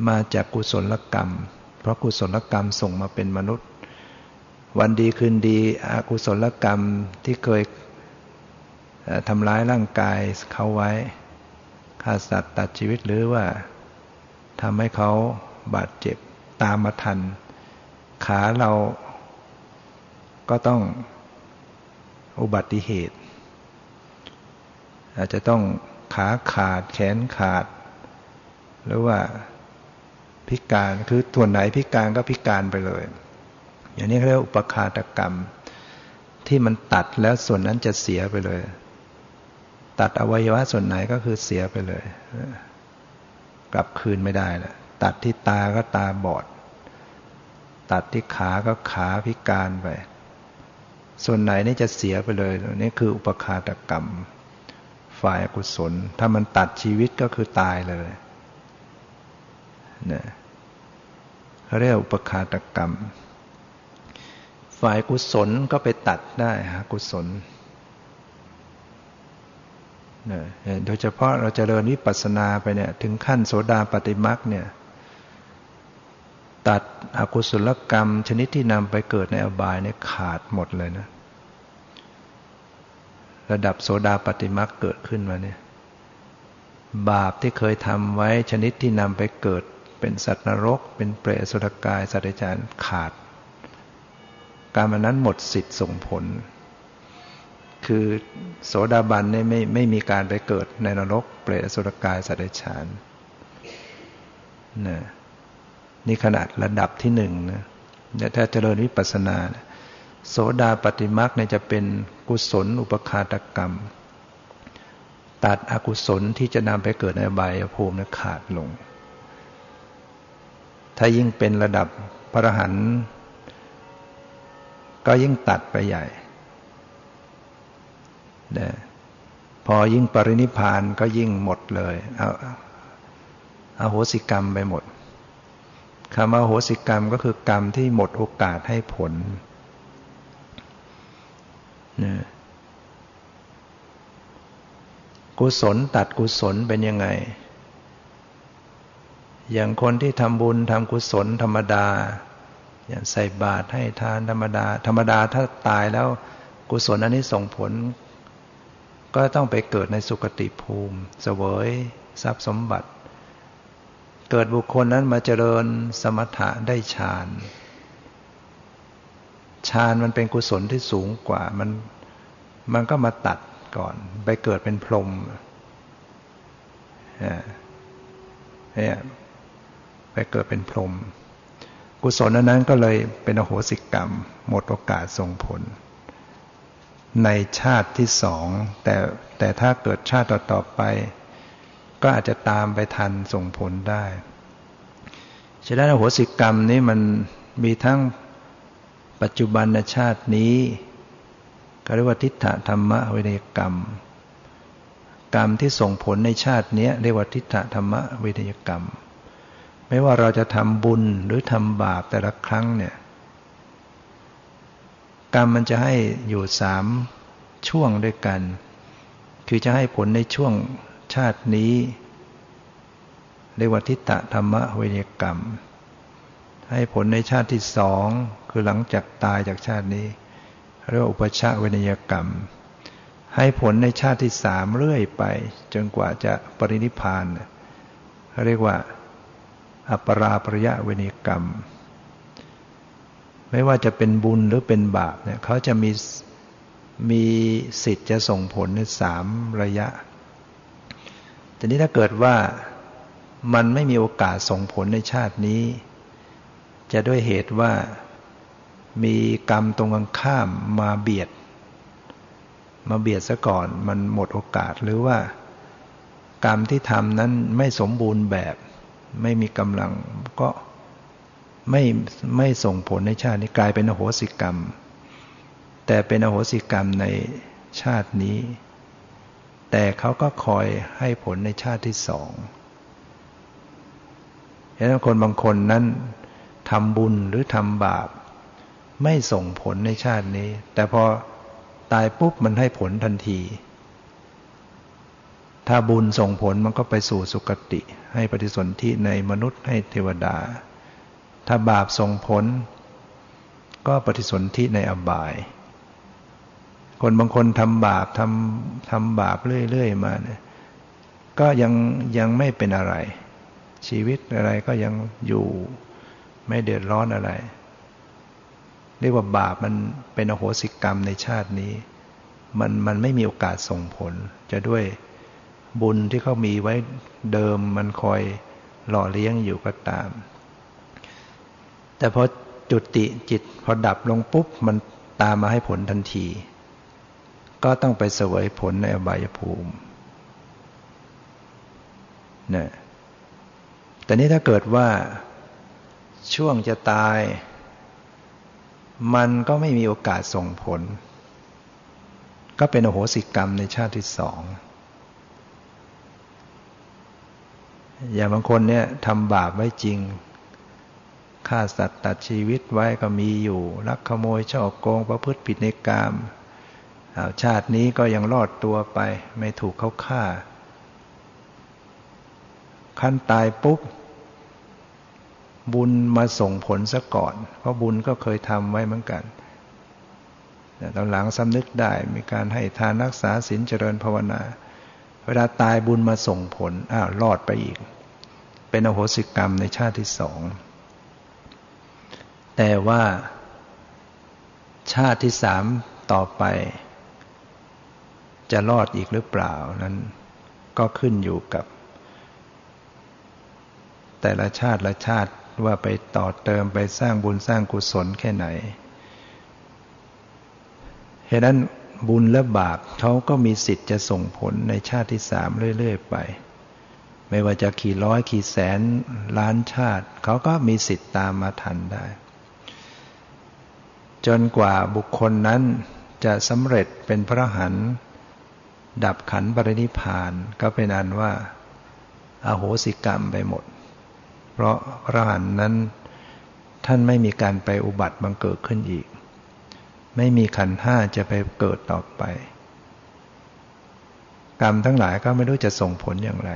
มาจากกุศลกรรม เพราะกุศลกรรมส่งมาเป็นมนุษย์ วันดีคืนดีอกุศลกรรมที่เคยทำร้ายร่างกายเขาไว้ฆ่าสัตว์ตัดชีวิตหรือว่าทำให้เขาบาดเจ็บตามมาทัน ขาเราก็ต้อง อุบัติเหตุ อาจจะต้องขาขาดแขนขาด หรือว่าพิการคือส่วนไหนพิการก็พิการไปเลย อย่างนี้เรียกอุปคาตกรรม ที่มันตัดแล้วส่วนนั้นจะเสียไปเลย ตัดอวัยวะส่วนไหนก็คือเสียไปเลย กลับคืนไม่ได้แล้วตัดที่ตาก็ตาบอด ตัดที่ขาก็ขาพิการไป ส่วนไหนนี่จะเสียไปเลยนี่คืออุปคาตกรรม ฝ่ายกุศล ถ้ามันตัดชีวิตก็คือตายเลยนะเขาเรียกอุปคาตกรรม ฝ่ายกุศลก็ไปตัดได้ฮะกุศลนะโดยเฉพาะเราจเจริญวิปัสสนาไปเนี่ย ถึงขั้นโสดาปฏิมักเนี่ย ตัดอกุศลกรรม ชนิดที่นำไปเกิดในอบายเนี่ยขาดหมดเลยนะ ระดับโสดาปฏิมักเกิดขึ้นมาเนี่ย บาปที่เคยทำไว้ชนิดที่นำไปเกิด เป็นสัตว์นรก เป็นเปรตสุรกายสัตว์เดรัจานขาด การมันนั้นหมดสิทธิ์ส่งผล คือโสดาบันเนี่ยไม่ไม่มีการไปเกิดในนรก เปรตสุรกายสัตว์เดรัจานนะ นี่ขนาดระดับที่หนึ่งนะถ้าเจริญวิปัสสนา โสดาปฏิมักเนี่ยจะเป็นกุศลอุปคาตกรรม ตัดอกุศลที่จะนำไปเกิดในใบภูมินะขาดลง ถ้ายิ่งเป็นระดับพระหันก็ยิ่งตัดไปใหญ่นะพอยิ่งปรินิพานก็ยิ่งหมดเลย เอาอาโหสิกรรมไปหมด คำว่าโหสิกรรมก็คือกรรมที่หมดโอกาสให้ผลนะกุศลตัดกุศลเป็นยังไง อย่างคนที่ทำบุญทำกุศลธรรมดา อย่างใส่บาตรให้ทานธรรมดา ธรรมดาถ้าตายแล้วกุศลอันนี้ส่งผล ก็ต้องไปเกิดในสุคติภูมิ เสวย ทรัพย์สมบัติ เกิดบุคคลนั้นมาเจริญสมถะได้ฌานฌานมันเป็นกุศลที่สูงกว่ามันมันก็มาตัดก่อน ไปเกิดเป็นพรหมเนี่ยไปเกิดเป็นพรหมกุศลนั้นก็เลยเป็นอโหสิกรรม หมดโอกาสส่งผล ในชาติที่สอง แต่แต่ถ้าเกิดชาติต่อๆไป ก็อาจจะตามไปทันส่งผลได้ ฉะนั้นโหสิกรรมนี้มันมีทั้งปัจจุบันชาตินี้ก็เรียกว่าทิฏฐธรรมะวิเนกรรม กรรมที่ส่งผลในชาตินี้เรียกว่าทิฏฐธรรมะวิเนกรรม ไม่ว่าเราจะทำบุญหรือทำบาปแต่ละครั้งเนี่ย กรรมมันจะให้อยู่สามช่วงด้วยกัน คือจะให้ผลในช่วง ชาตินี้เรียกว่าทิฏฐธรรมเวยกรรม ให้ผลในชาติที่สองคือหลังจากตายจากชาตินี้เรียกว่าอุปชาเวนยกรรม ให้ผลในชาติที่สามเรื่อยไป จนกว่าจะปรินิพานเรียกว่า อัปราปริยะเวนยกรรม ไม่ว่าจะเป็นบุญหรือเป็นบาปเนี่ยเขาจะมีมีสิทธิ์จะส่งผลในสามระยะ แต่นี้ถ้าเกิดว่ามันไม่มีโอกาสส่งผลในชาตินี้ จะด้วยเหตุว่ามีกรรมตรงกันข้ามมาเบียด มาเบียดซะก่อนมันหมดโอกาสหรือว่า กรรมที่ทำนั้นไม่สมบูรณ์แบบ ไม่มีกำลังก็ไม่ไม่ส่งผลในชาตินี้กลายเป็นอโหสิกรรม แต่เป็นอโหสิกรรมในชาตินี้ แต่เขาก็คอยให้ผลในชาติที่สองเห็นคนบางคนนั้นทำบุญหรือทำบาป ไม่ส่งผลในชาตินี้ แต่พอตายปุ๊บมันให้ผลทันที ถ้าบุญส่งผลมันก็ไปสู่สุคติ ให้ปฏิสนธิในมนุษย์ให้เทวดา ถ้าบาปส่งผล ก็ปฏิสนธิในอบาย คนบางคนทำบาปทำทำบาปเรื่อยๆมาเนี่ยก็ยังยังไม่เป็นอะไร ชีวิตอะไรก็ยังอยู่ ไม่เดือดร้อนอะไร เรียกว่าบาปมันเป็นอโหสิกรรมในชาตินี้ มันมันไม่มีโอกาสส่งผล จะด้วยบุญที่เขามีไว้เดิมมันคอยหล่อเลี้ยงอยู่ก็ตาม แต่พอจุติจิตพอดับลงปุ๊บมันตามมาให้ผลทันที ก็ต้องไปเสวยผลในอบายภูมิเนี่ยแต่นี้ถ้าเกิดว่าช่วงจะตาย มันก็ไม่มีโอกาสส่งผล ก็เป็นโอโหสิกรรมในชาติที่สอง อย่างบางคนเนี่ยทำบาปไว้จริงฆ่าสัตว์ตัดชีวิตไว้ก็มีอยู่ลักขโมยช่อโกงประพฤติผิดในกาม ชาตินี้ก็ยังรอดตัวไป ไม่ถูกเขาฆ่า ขั้นตายปุ๊บ บุญมาส่งผลซะก่อน เพราะบุญก็เคยทำไว้เหมือนกันแต่ตอนหลังสำนึกได้มีการให้ทานรักษาศีลเจริญภาวนา เวลาตายบุญมาส่งผลอ้าวรอดไปอีก เป็นอโหสิกรรมในชาติที่สอง แต่ว่าชาติที่สามต่อไป จะรอดอีกหรือเปล่านั้นก็ขึ้นอยู่กับ แต่ละชาติละชาติว่าไปต่อเติมไปสร้างบุญสร้างกุศลแค่ไหนเหตุนั้นบุญและบาปเขาก็มีสิทธิ์จะส่งผลในชาติที่สามเรื่อยๆไป ไม่ว่าจะขี่ร้อยขี่แสนล้านชาติ เขาก็มีสิทธิ์ตามมาทันได้ จนกว่าบุคคลนั้นจะสำเร็จเป็นพระหัน ดับขันปรินิพานก็เป็นอันว่าอาโหสิกรรมไปหมด เพราะพระหันนั้นท่านไม่มีการไปอุบัติบังเกิดขึ้นอีก ไม่มีขันห้าจะไปเกิดต่อไป กรรมทั้งหลายก็ไม่รู้จะส่งผลอย่างไร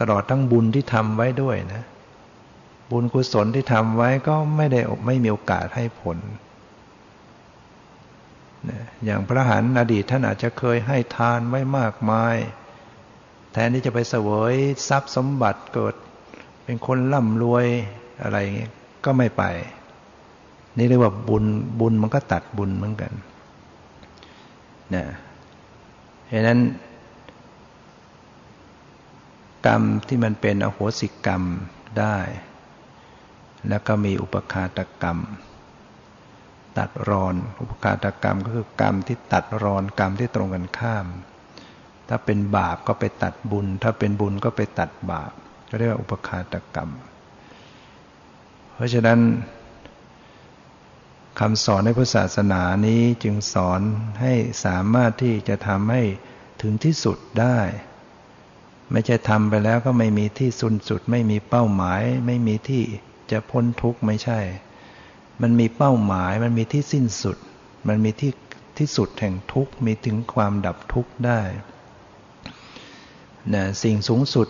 ตลอดทั้งบุญที่ทำไว้ด้วยนะ บุญกุศลที่ทำไว้ก็ไม่ได้ไม่มีโอกาสให้ผล อย่างพระหันอดีตท่านอาจจะเคยให้ทานไว้มากมาย แทนที่จะไปเสวยทรัพย์สมบัติเกิด เป็นคนร่ำรวยอะไรเงี้ยก็ไม่ไป นี่เรียกว่าบุญบุญมันก็ตัดบุญเหมือนกันนะเพราะนั้น กรรมที่มันเป็นอโหสิกรรมได้ แล้วก็มีอุปคาตกรรม ตัดรอน อุปคาตกรรมก็คือกรรมที่ตัดรอนกรรมที่ตรงกันข้าม ถ้าเป็นบาปก็ไปตัดบุญ ถ้าเป็นบุญก็ไปตัดบาปก็เรียกว่าอุปคาตกรรม เพราะฉะนั้นคำสอนในพุทธศาสนานี้จึงสอนให้สามารถที่จะทำให้ถึงที่สุดได้ ไม่ใช่ทำไปแล้วก็ไม่มีที่สุดสุด ไม่มีเป้าหมาย ไม่มีที่จะพ้นทุกข์ไม่ใช่ มันมีเป้าหมาย มันมีที่สิ้นสุด มันมีที่ที่สุดแห่งทุกข์ มีถึงความดับทุกข์ได้นะสิ่งสูงสุด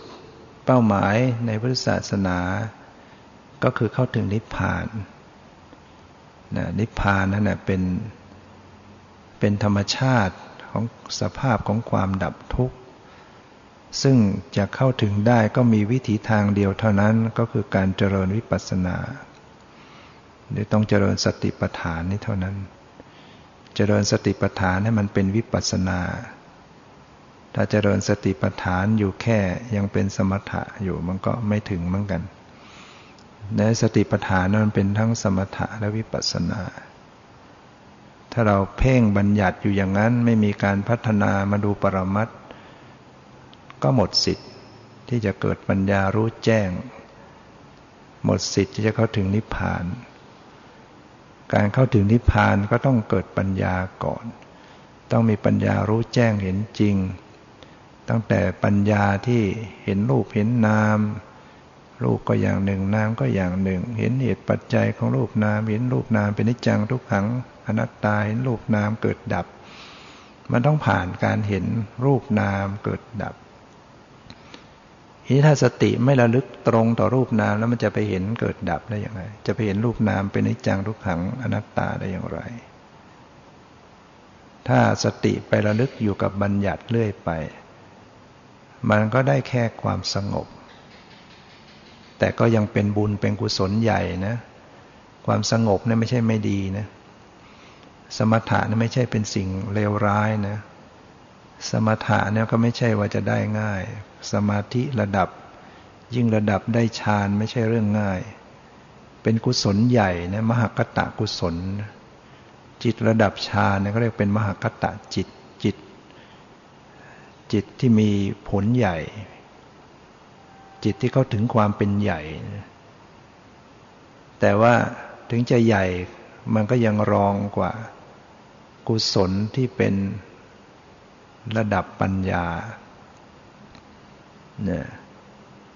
เป้าหมายในพุทธศาสนา ก็คือเข้าถึงนิพพานนะนิพพานนั่นนะเป็นเป็นธรรมชาติของสภาพของความดับทุกข์ ซึ่งจะเข้าถึงได้ก็มีวิถีทางเดียวเท่านั้นก็คือการเจริญวิปัสสนา หรือต้องเจริญสติปัฏฐานนี้เท่านั้น เจริญสติปัฏฐานให้มันเป็นวิปัสสนา ถ้าเจริญสติปัฏฐานอยู่แค่ยังเป็นสมถะอยู่มันก็ไม่ถึงเหมือนกันในสติปัฏฐานนั้นเป็นทั้งสมถะและวิปัสสนา ถ้าเราเพ่งบัญญัติอยู่อย่างนั้นไม่มีการพัฒนามาดูปรมัตก็หมดสิทธิ์ที่จะเกิดปัญญารู้แจ้ง หมดสิทธิ์ที่จะเข้าถึงนิพพาน การเข้าถึงนิพพานก็ต้องเกิดปัญญาก่อน ต้องมีปัญญารู้แจ้งเห็นจริง ตั้งแต่ปัญญาที่เห็นรูปเห็นนามรูปก็อย่างหนึ่งนามก็อย่างหนึ่ง เห็นเหตุปัจจัยของรูปนาม เห็นรูปนามเป็นนิจจังทุกขังอนัตตาเห็นรูปนามเกิดดับ มันต้องผ่านการเห็นรูปนามเกิดดับ ทีนี้ถ้าสติไม่ระลึกตรงต่อรูปนามแล้วมันจะไปเห็นเกิดดับได้อย่างไร จะไปเห็นรูปนามเป็นนิจจังทุกขังอนัตตาได้อย่างไร ถ้าสติไประลึกอยู่กับบัญญัติเรื่อยไป มันก็ได้แค่ความสงบ แต่ก็ยังเป็นบุญเป็นกุศลใหญ่นะ ความสงบเนี่ยไม่ใช่ไม่ดีนะ สมถะเนี่ยไม่ใช่เป็นสิ่งเลวร้ายนะสมถะเนี่ยก็ไม่ใช่ว่าจะได้ง่าย สมาธิระดับ ยิ่งระดับได้ฌานไม่ใช่เรื่องง่าย เป็นกุศลใหญ่นะมหากตะกุศล จิตระดับฌานเนี่ยก็เรียกเป็นมหคตะจิตจิต จิตที่มีผลใหญ่ จิตที่เขาถึงความเป็นใหญ่ แต่ว่าถึงจะใหญ่มันก็ยังรองกว่า กุศลที่เป็นระดับปัญญา เนี่ย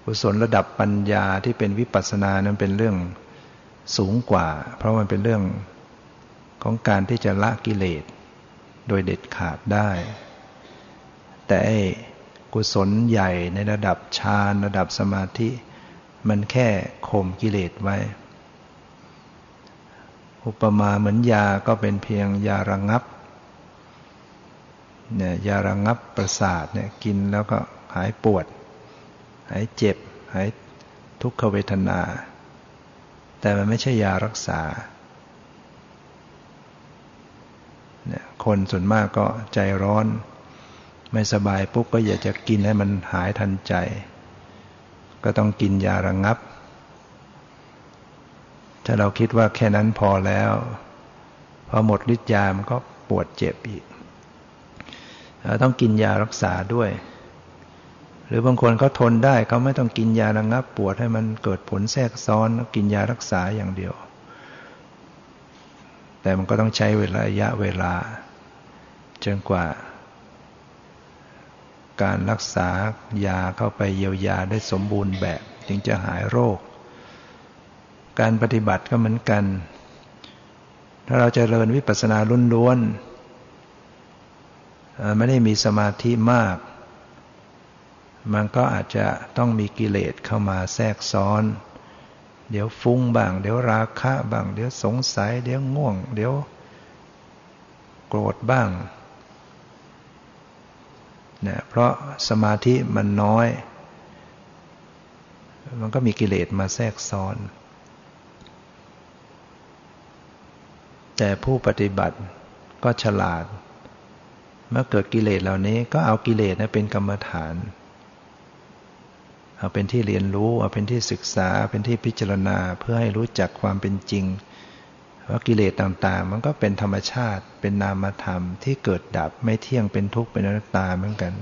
กุศลระดับปัญญาที่เป็นวิปัสสนานั้นเป็นเรื่องสูงกว่า เพราะมันเป็นเรื่องของการที่จะละกิเลสโดยเด็ดขาดได้ แต่กุศลใหญ่ในระดับฌานระดับสมาธิ มันแค่ข่มกิเลสไว้ อุปมาเหมือนยาก็เป็นเพียงยาระงงับเนี่ยยาระงงับประสาทเนี่ยกินแล้วก็หายปวด หายเจ็บ หายทุกขเวทนา แต่มันไม่ใช่ยารักษาเนี่ยคนส่วนมากก็ใจร้อน ไม่สบายปุ๊บก็อยากจะกินให้มันหายทันใจ ก็ต้องกินยาระงงับ ถ้าเราคิดว่าแค่นั้นพอแล้ว พอหมดฤทธิ์ยามันก็ปวดเจ็บอีกเราต้องกินยารักษาด้วย หรือบางคนเขาทนได้เขาไม่ต้องกินยาระงงับปวดให้มันเกิดผลแทรกซ้อนกินยารักษาอย่างเดียว แต่มันก็ต้องใช้เวลาระยะเวลา จนกว่า การรักษายาเข้าไปเยียวยาได้สมบูรณ์แบบ จึงจะหายโรค การปฏิบัติก็เหมือนกัน ถ้าเราจเจริญวิปัสสนาล้วนๆไม่ได้มีสมาธิมาก มันก็อาจจะต้องมีกิเลสเข้ามาแทรกซ้อน เดี๋ยวฟุ้งบ้าง เดี๋ยวราคะบ้าง เดี๋ยวสงสัย เดี๋ยวง่วง เดี๋ยวโกรธบ้างนะเพราะสมาธิมันน้อย มันก็มีกิเลสมาแทรกซ้อน แต่ผู้ปฏิบัติก็ฉลาด เมื่อเกิดกิเลสเหล่านี้ก็เอากิเลสนะเป็นกรรมฐาน เอาเป็นที่เรียนรู้เอาเป็นที่ศึกษาเป็นที่พิจารณาเพื่อให้รู้จักความเป็นจริงว่ากิเลสต่างๆ มันก็เป็นธรรมชาติเป็นนามธรรมที่เกิดดับไม่เที่ยงเป็นทุกข์เป็นอนัตตาเหมือนกัน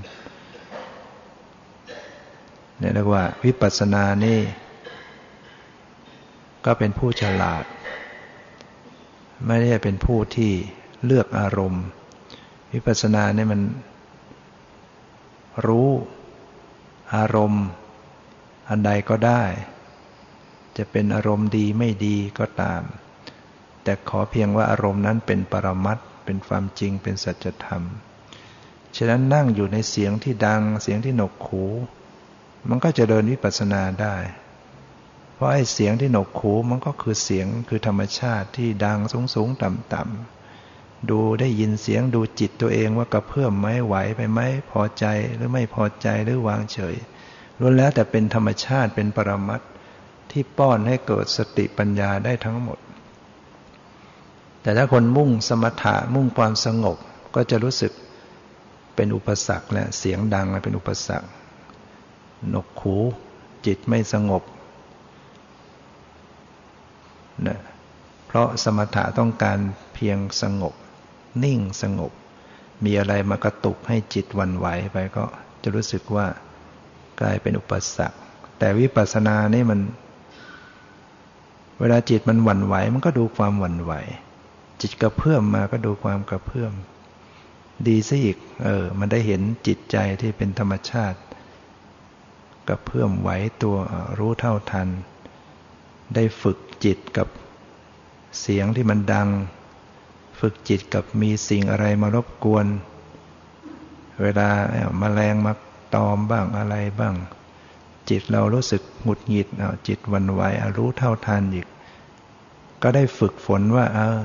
เนี่ยเรียกว่าวิปัสสนานี่ ก็เป็นผู้ฉลาด ไม่ได้เป็นผู้ที่เลือกอารมณ์ วิปัสสนาเนี่ยมันรู้อารมณ์ อันใดก็ได้ จะเป็นอารมณ์ดีไม่ดีก็ตาม แต่ขอเพียงว่าอารมณ์นั้นเป็นปรมัตเป็นความจริงเป็นสัจธรรม ฉะนั้นนั่งอยู่ในเสียงที่ดังเสียงที่หนกขูมันก็จะเดินวิปัสสนาได้ เพราะไอ้เสียงที่หนกขูมันก็คือเสียงคือธรรมชาติที่ดังสูงสูงต่ำต่ำดูได้ยินเสียงดูจิตตัวเองว่ากระเพื่อมไหมไหวไปไหมพอใจหรือไม่พอใจหรือวางเฉย ล้วนแล้วแต่เป็นธรรมชาติเป็นปรมัตที่ป้อนให้เกิดสติปัญญาได้ทั้งหมด แต่ถ้าคนมุ่งสมถะมุ่งความสงบก็จะรู้สึกเป็นอุปสรรคและเสียงดังเป็นอุปสรรคหนกหูจิตไม่สงบนะเพราะสมถะต้องการเพียงสงบ นิ่งสงบ มีอะไรมากระตุกให้จิตวันไหวไปก็จะรู้สึกว่า กลายเป็นอุปสรรค แต่วิปัสสนานี่มัน เวลาจิตมันหวั่นไหว มันก็ดูความหวั่นไหว จิตกระเพื่อมมาก็ดูความกระเพื่อม ดีซะอีก เออ มันได้เห็นจิตใจที่เป็นธรรมชาติกระเพื่อมไหวตัวรู้เท่าทัน ได้ฝึกจิตกับเสียงที่มันดัง ฝึกจิตกับมีสิ่งอะไรมารบกวน เวลามาแมลงมา ตอมบ้างอะไรบ้าง จิตเรารู้สึกหงุดหงิดจิตวันไหวรู้เท่าทันอีก ก็ได้ฝึกฝนว่าเออ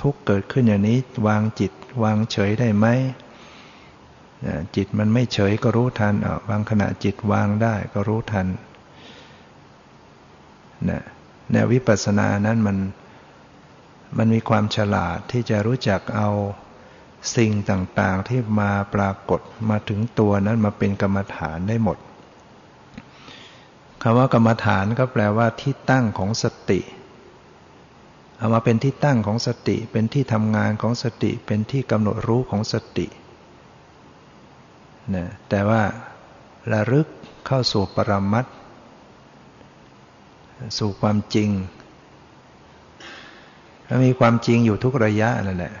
ทุกเกิดขึ้นอย่างนี้วางจิตวางเฉยได้ไหมจิตมันไม่เฉยก็รู้ทันบางขณะจิตวางได้ก็รู้ทันนะแนววิปัสสนานั้นมันมันมีความฉลาดที่จะรู้จักเอา สิ่งต่างๆที่มาปรากฏมาถึงตัวนั้นมาเป็นกรรมฐานได้หมดคำว่ากรรมฐานก็แปลว่าที่ตั้งของสติ เอามาเป็นที่ตั้งของสติ เป็นที่ทำงานของสติ เป็นที่กำหนดรู้ของสตินะแต่ว่าระลึกเข้าสู่ปรมัตสู่ความจริง แล้วมีความจริงอยู่ทุกระยะนั่นแหละ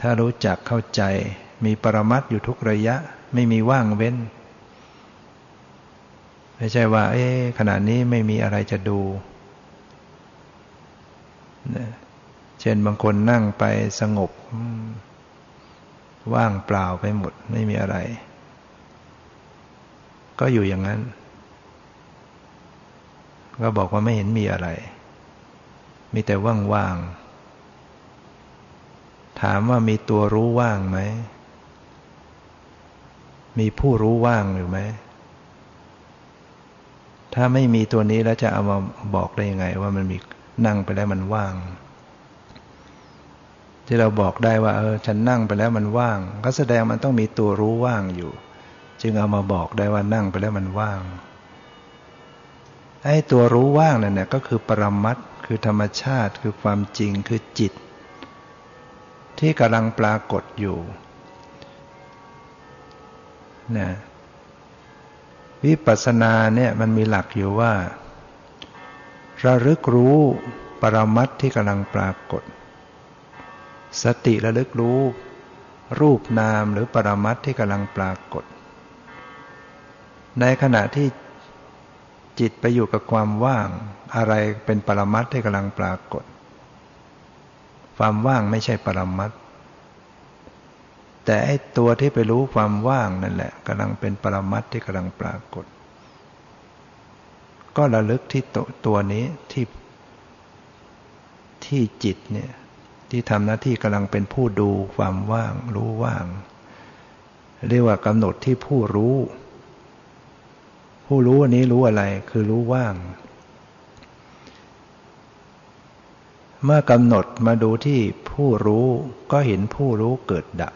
ถ้ารู้จักเข้าใจ มีปรมัตอยู่ทุกระยะ ไม่มีว่างเว้น ไม่ใช่ว่า เอ๊ขณะนี้ไม่มีอะไรจะดูเช่นบางคนนั่งไปสงบ ว่างเปล่าไปหมด ไม่มีอะไร ก็อยู่อย่างนั้น ก็บอกว่าไม่เห็นมีอะไร มีแต่ว่างๆ ถามว่ามีตัวรู้ว่างไหม มีผู้รู้ว่างหรือไหม ถ้าไม่มีตัวนี้แล้วจะเอามาบอกได้ยังไง ว่ามันมีนั่งไปแล้วมันว่าง ที่เราบอกได้ว่า เออ ฉันนั่งไปแล้วมันว่าง ก็แสดงมันต้องมีตัวรู้ว่างอยู่ จึงเอามาบอกได้ว่านั่งไปแล้วมันว่างไอ้ตัวรู้ว่างนั่นเนี่ยก็คือปรมัตคือธรรมชาติคือความจริงคือจิต ที่กำลังปรากฏอยู่นะวิปัสสนาเนี่ยมันมีหลักอยู่ว่า ระลึกรู้ปรมัตที่กำลังปรากฏ สติระลึกรู้ รูปนามหรือปรมัตที่กำลังปรากฏ ในขณะที่จิตไปอยู่กับความว่าง อะไรเป็นปรมัตที่กำลังปรากฏ ความว่างไม่ใช่ปรมัตแต่ไอ้ตัวที่ไปรู้ความว่างนั่นแหละกำลังเป็นปรมัตที่กำลังปรากฏ ก็ระลึกที่ตัวนี้ที่ที่จิตเนี่ยที่ทำหน้าที่กำลังเป็นผู้ดูความว่าง รู้ว่าง เรียกว่ากำหนดที่ผู้รู้ ผู้รู้อันนี้รู้อะไรคือรู้ว่าง เมื่อกำหนดมาดูที่ผู้รู้ก็เห็นผู้รู้เกิดดับ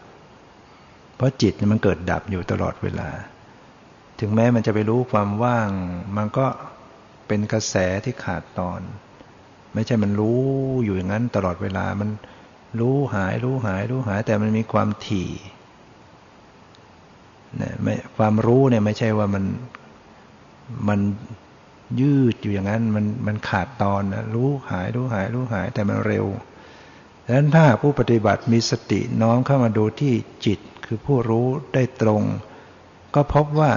เพราะจิตมันเกิดดับอยู่ตลอดเวลา ถึงแม้มันจะไปรู้ความว่าง มันก็เป็นกระแสที่ขาดตอน ไม่ใช่มันรู้อยู่อย่างนั้นตลอดเวลามันรู้หายรู้หายรู้หายแต่มันมีความถี่เนี่ยความรู้เนี่ยไม่ใช่ว่ามันมัน ยืดอยู่อย่างนั้นมันมันขาดตอนนะรู้หายรู้หายรู้หายแต่มันเร็วดังนั้นถ้าผู้ปฏิบัติมีสติน้อมเข้ามาดูที่จิตคือผู้รู้ได้ตรง ก็พบว่า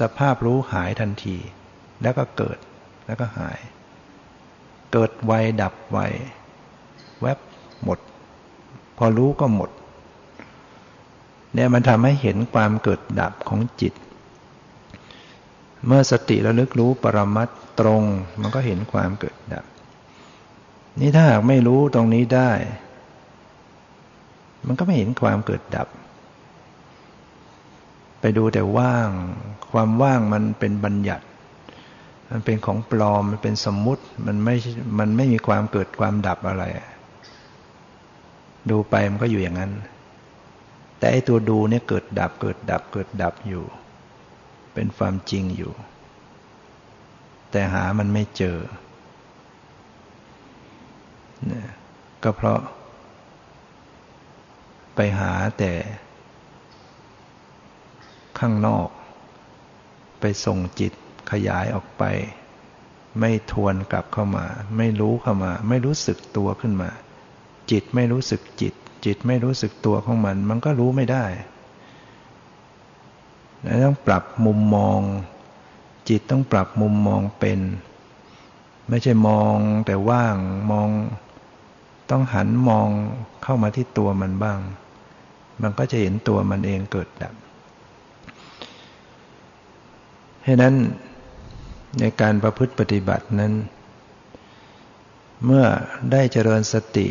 สภาพรู้หายทันที แล้วก็เกิดแล้วก็หาย เกิดไวดับไวแวบหมด พอรู้ก็หมดเนี่ยมันทำให้เห็นความเกิดดับของจิต เมื่อสติระลึกรู้ปรมัตตรง มันก็เห็นความเกิดดับ นี่ถ้าหากไม่รู้ตรงนี้ได้ มันก็ไม่เห็นความเกิดดับ ไปดูแต่ว่าง ความว่างมันเป็นบัญญัติ มันเป็นของปลอม มันเป็นสมมุติ มันไม่ มันไม่มีความเกิดความดับอะไร ดูไปมันก็อยู่อย่างนั้น แต่ไอ้ตัวดูเนี่ยเกิดดับ เกิดดับ เกิดดับอยู่ เป็นความจริงอยู่ แต่หามันไม่เจอเนี่ยก็เพราะ ไปหาแต่ ข้างนอก ไปส่งจิตขยายออกไป ไม่ทวนกลับเข้ามา ไม่รู้เข้ามา ไม่รู้สึกตัวขึ้นมา จิตไม่รู้สึกจิต จิตไม่รู้สึกตัวของมัน มันก็รู้ไม่ได้ และต้องปรับมุมมอง จิตต้องปรับมุมมองเป็น ไม่ใช่มองแต่ว่างมอง ต้องหันมองเข้ามาที่ตัวมันบ้าง มันก็จะเห็นตัวมันเองเกิดดับเพราะนั้นในการประพฤติปฏิบัตินั้น เมื่อได้เจริญสติ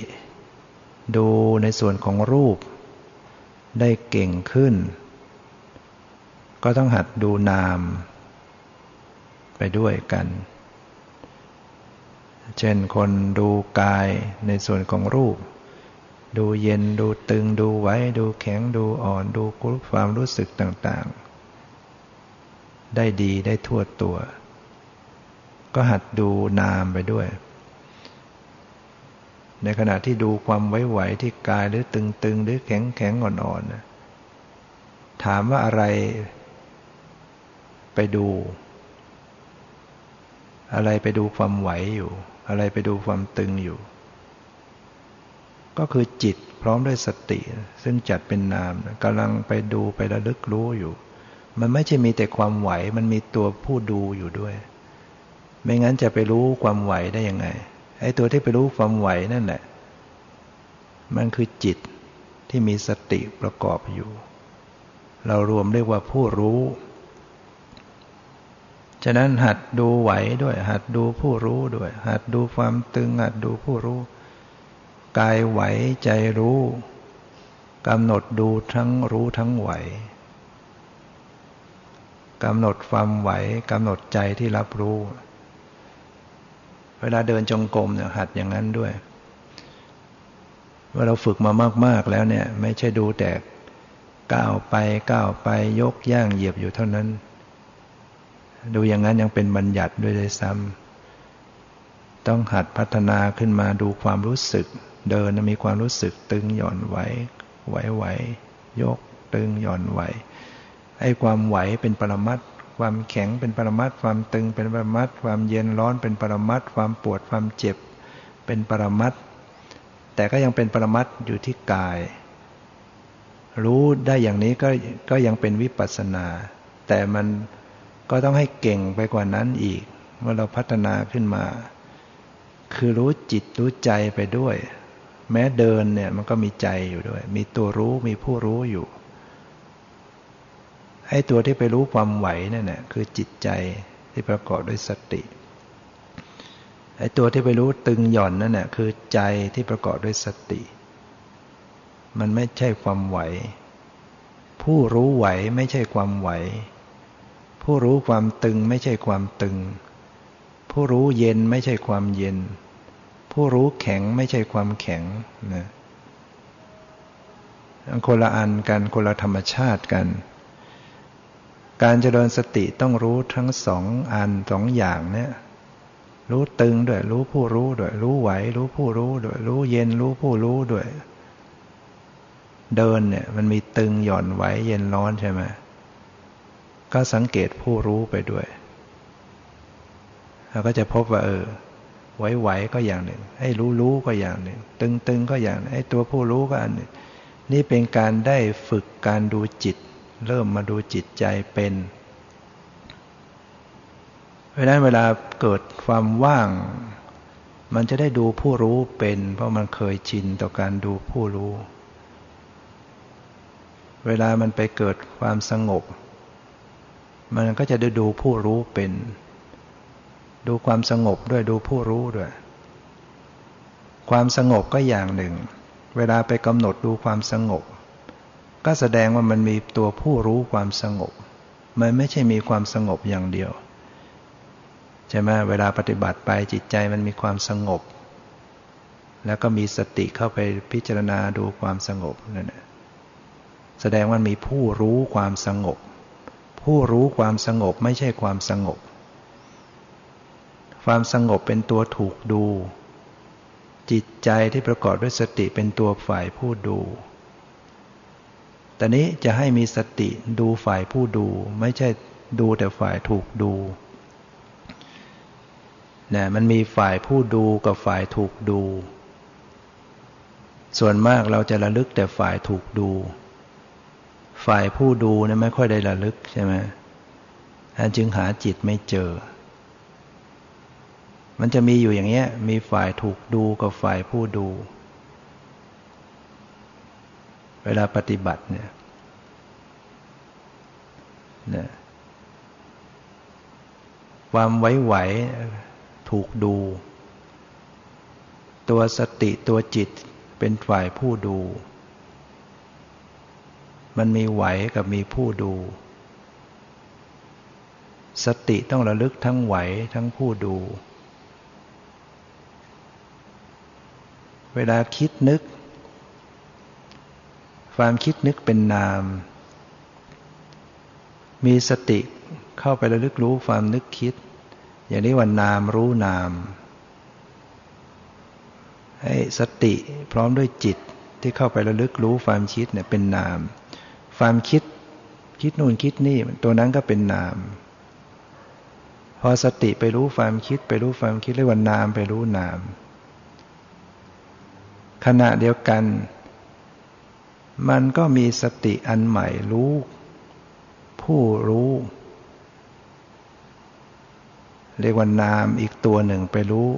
ดูในส่วนของรูป ได้เก่งขึ้น ก็ต้องหัดดูนาม ไปด้วยกัน เช่นคนดูกายในส่วนของรูป ดูเย็นดูตึงดูไว้ ดูแข็งดูอ่อนดูความรู้สึกต่างๆ ได้ดีได้ทั่วตัว ก็หัดดูนามไปด้วยในขณะที่ดูความไว้ไหวที่กายหรือตึงๆ หรือแข็งๆอ่อนๆถามว่าอะไร ไปดู อะไรไปดูความไหวอยู่ อะไรไปดูความตึงอยู่ ก็คือจิตพร้อมด้วยสติ ซึ่งจัดเป็นนามกำลังไปดูไประลึกรู้อยู่ มันไม่ใช่มีแต่ความไหว มันมีตัวผู้ดูอยู่ด้วย ไม่งั้นจะไปรู้ความไหวได้ยังไงไอ้ตัวที่ไปรู้ความไหวนั่นแหละ มันคือจิตที่มีสติประกอบอยู่ เรารวมเรียกว่าผู้รู้ ฉะนั้นหัดดูไหวด้วย หัดดูผู้รู้ด้วย หัดดูความตึง หัดดูผู้รู้ กายไหวใจรู้กำหนดดูทั้งรู้ทั้งไหวกำหนดความไหวกำหนดใจที่รับรู้ เวลาเดินจงกรมเนี่ยหัดอย่างนั้นด้วยว่าเราฝึกมามาก ๆ แล้วเนี่ย ไม่ใช่ดูแต่ก้าวไปก้าวไปยกย่างเหยียบอยู่เท่านั้น ดูอย่างนั้นยังเป็นบัญญัติด้วยเลยซ้ำต้องหัดพัฒนาขึ้นมาดูความรู้สึก เดินมีความรู้สึกตึงหย่อนไหวไหวไหวยกตึงหย่อนไหวไอ้ความไหวเป็นปรมัตความแข็งเป็นปรมัตความตึงเป็นปรมัตความเย็นร้อนเป็นปรมัตความปวดความเจ็บ เป็นปรมัตแต่ก็ยังเป็นปรมัตอยู่ที่กาย รู้ได้อย่างนี้ก็ก็ยังเป็นวิปัสสนา แต่มัน ก็ต้องให้เก่งไปกว่านั้นอีก เมื่อเราพัฒนาขึ้นมา คือรู้จิตรู้ใจไปด้วย แม้เดินเนี่ยมันก็มีใจอยู่ด้วย มีตัวรู้มีผู้รู้อยู่ไอ้ตัวที่ไปรู้ความไหวนั่นแหละคือจิตใจที่ประกอบด้วยสติไอ้ตัวที่ไปรู้ตึงหย่อนนั่นแหละคือใจที่ประกอบด้วยสติ มันไม่ใช่ความไหว ผู้รู้ไหวไม่ใช่ความไหว ผู้รู้ความตึงไม่ใช่ความตึง ผู้รู้เย็นไม่ใช่ความเย็น ผู้รู้แข็งไม่ใช่ความแข็งนะคนละอันกันคนละธรรมชาติกัน การเจริญสติต้องรู้ทั้งสองอันสองอย่างเนี่ยรู้ตึงด้วย รู้ผู้รู้ด้วย รู้ไหว รู้ผู้รู้ด้วย รู้เย็นรู้ผู้รู้ด้วย เดินเนี่ย มันมีตึงหย่อนไหวเย็นร้อนใช่ไหม ก็สังเกตผู้รู้ไปด้วย เราก็จะพบว่าเออไหวไหวก็อย่างหนึ่ง ให้รู้รู้ก็อย่างหนึ่ง ตึงตึงก็อย่างไอ้ตัวผู้รู้ก็อันหนึ่ง นี่เป็นการได้ฝึกการดูจิต เริ่มมาดูจิตใจเป็น เพราะนั้นเวลาเกิดความว่าง มันจะได้ดูผู้รู้เป็น เพราะมันเคยชินต่อการดูผู้รู้ เวลามันไปเกิดความสงบ มันก็จะได้ดูผู้รู้เป็น ดูความสงบด้วยดูผู้รู้ด้วย ความสงบก็อย่างหนึ่ง เวลาไปกำหนดดูความสงบ ก็แสดงว่ามันมีตัวผู้รู้ความสงบ มันไม่ใช่มีความสงบอย่างเดียวใช่ไหมเวลาปฏิบัติไปจิตใจมันมีความสงบ แล้วก็มีสติเข้าไปพิจารณาดูความสงบนั่นแหละแสดงว่ามีผู้รู้ความสงบ ผู้รู้ความสงบไม่ใช่ความสงบ ความสงบเป็นตัวถูกดู จิตใจที่ประกอบด้วยสติเป็นตัวฝ่ายผู้ดูแต่นี้จะให้มีสติดูฝ่ายผู้ดู ไม่ใช่ดูแต่ฝ่ายถูกดูนะมันมีฝ่ายผู้ดูกับฝ่ายถูกดู ส่วนมากเราจะระลึกแต่ฝ่ายถูกดู ฝ่ายผู้ดูนะไม่ค่อยได้ระลึกใช่ไหมจึงหาจิตไม่เจอ มันจะมีอยู่อย่างเงี้ย มีฝ่ายถูกดูกับฝ่ายผู้ดู เวลาปฏิบัติเนี่ยนะความไหวไหวถูกดู ตัวสติตัวจิตเป็นฝ่ายผู้ดู มันมีไหวกับมีผู้ดู สติต้องระลึกทั้งไหวทั้งผู้ดู เวลาคิดนึก ความคิดนึกเป็นนาม มีสติเข้าไประลึกรู้ความนึกคิด อย่างนี้ว่านามรู้นามให้สติพร้อมด้วยจิตที่เข้าไประลึกรู้ความคิดเนี่ยเป็นนาม ความคิดคิดนู่นคิดนี่ตัวนั้นก็เป็นนาม พอสติไปรู้ความคิดไปรู้ความคิดเรียกว่านามไปรู้นาม ขณะเดียวกัน มันก็มีสติอันใหม่รู้ ผู้รู้ เรียกว่านามอีกตัวหนึ่งไปรู้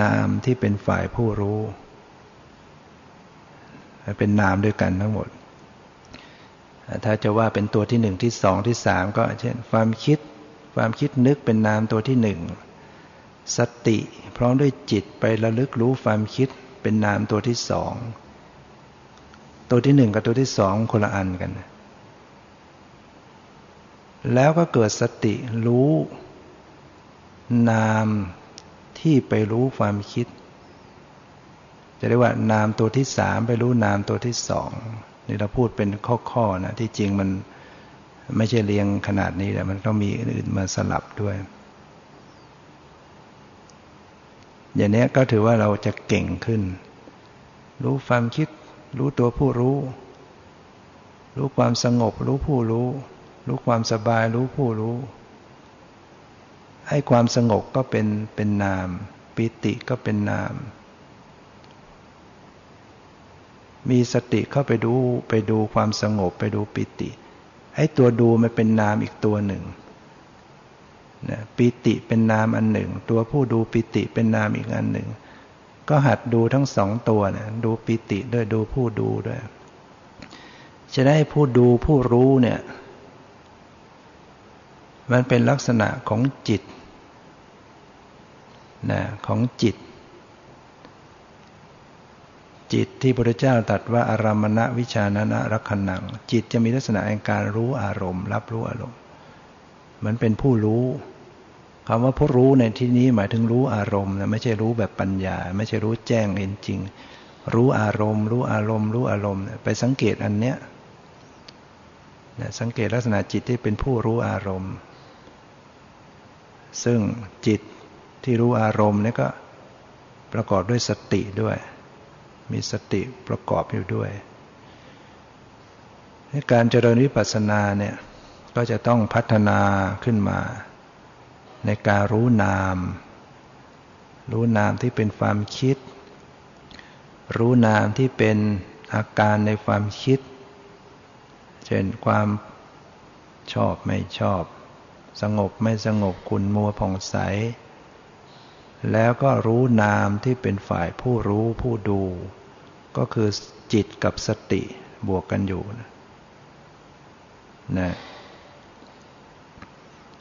นามที่เป็นฝ่ายผู้รู้ เป็นนามด้วยกันทั้งหมด ถ้าจะว่าเป็นตัวที่หนึ่งที่สองที่สามก็เช่น ความคิด ความคิดนึกเป็นนามตัวที่หนึ่งสติพร้อมด้วยจิตไประลึกรู้ความคิดเป็นนามตัวที่สองตัวที่หนึ่งกับตัวที่สองคนละอันกัน แล้วก็เกิดสติรู้ นามที่ไปรู้ความคิด จะเรียกว่านามตัวที่สามไปรู้นามตัวที่สอง นี่เราพูดเป็นข้อๆนะที่จริงมันไม่ใช่เรียงขนาดนี้แต่มันต้องมีอื่นมาสลับด้วย อย่างนี้ก็ถือว่าเราจะเก่งขึ้น รู้ความคิด รู้ตัวผู้รู้ รู้ความสงบ รู้ผู้รู้ รู้ความสบาย รู้ผู้รู้ ให้ความสงบก็เป็นเป็นนาม ปิติก็เป็นนาม มีสติเข้าไปดูไปดูความสงบไปดูปิติให้ตัวดูมันเป็นนามอีกตัวหนึ่งนะปิติเป็นนามอันหนึ่ง ตัวผู้ดูปิติเป็นนามอีกอันหนึ่ง ก็หัดดูทั้งสองตัวนะดูปิติด้วยดูผู้ดูด้วยจะได้ผู้ดูผู้รู้เนี่ย มันเป็นลักษณะของจิตนะของจิต จิตที่พระพุทธเจ้าตรัสว่าอารามณะวิชานะนะรักขณัง จิตจะมีลักษณะแห่งการรู้อารมณ์ รับรู้อารมณ์เหมือนเป็นผู้รู้คำว่าผู้รู้ในที่นี้หมายถึงรู้อารมณ์นะไม่ใช่รู้แบบปัญญา ไม่ใช่รู้แจ้งเห็นจริง รู้อารมณ์ รู้อารมณ์ รู้อารมณ์ ไปสังเกตอันเนี้ยสังเกตลักษณะจิตที่เป็นผู้รู้อารมณ์ ซึ่งจิตที่รู้อารมณ์นี่ก็ประกอบด้วยสติด้วย มีสติประกอบอยู่ด้วยการเจริญวิปัสสนาเนี่ยก็จะต้องพัฒนาขึ้นมา ในการรู้นาม รู้นามที่เป็นความคิด รู้นามที่เป็นอาการในความคิด เช่นความชอบไม่ชอบ สงบไม่สงบคุณมัวผ่องใส แล้วก็รู้นามที่เป็นฝ่ายผู้รู้ผู้ดู ก็คือจิตกับสติบวกกันอยู่นะนะ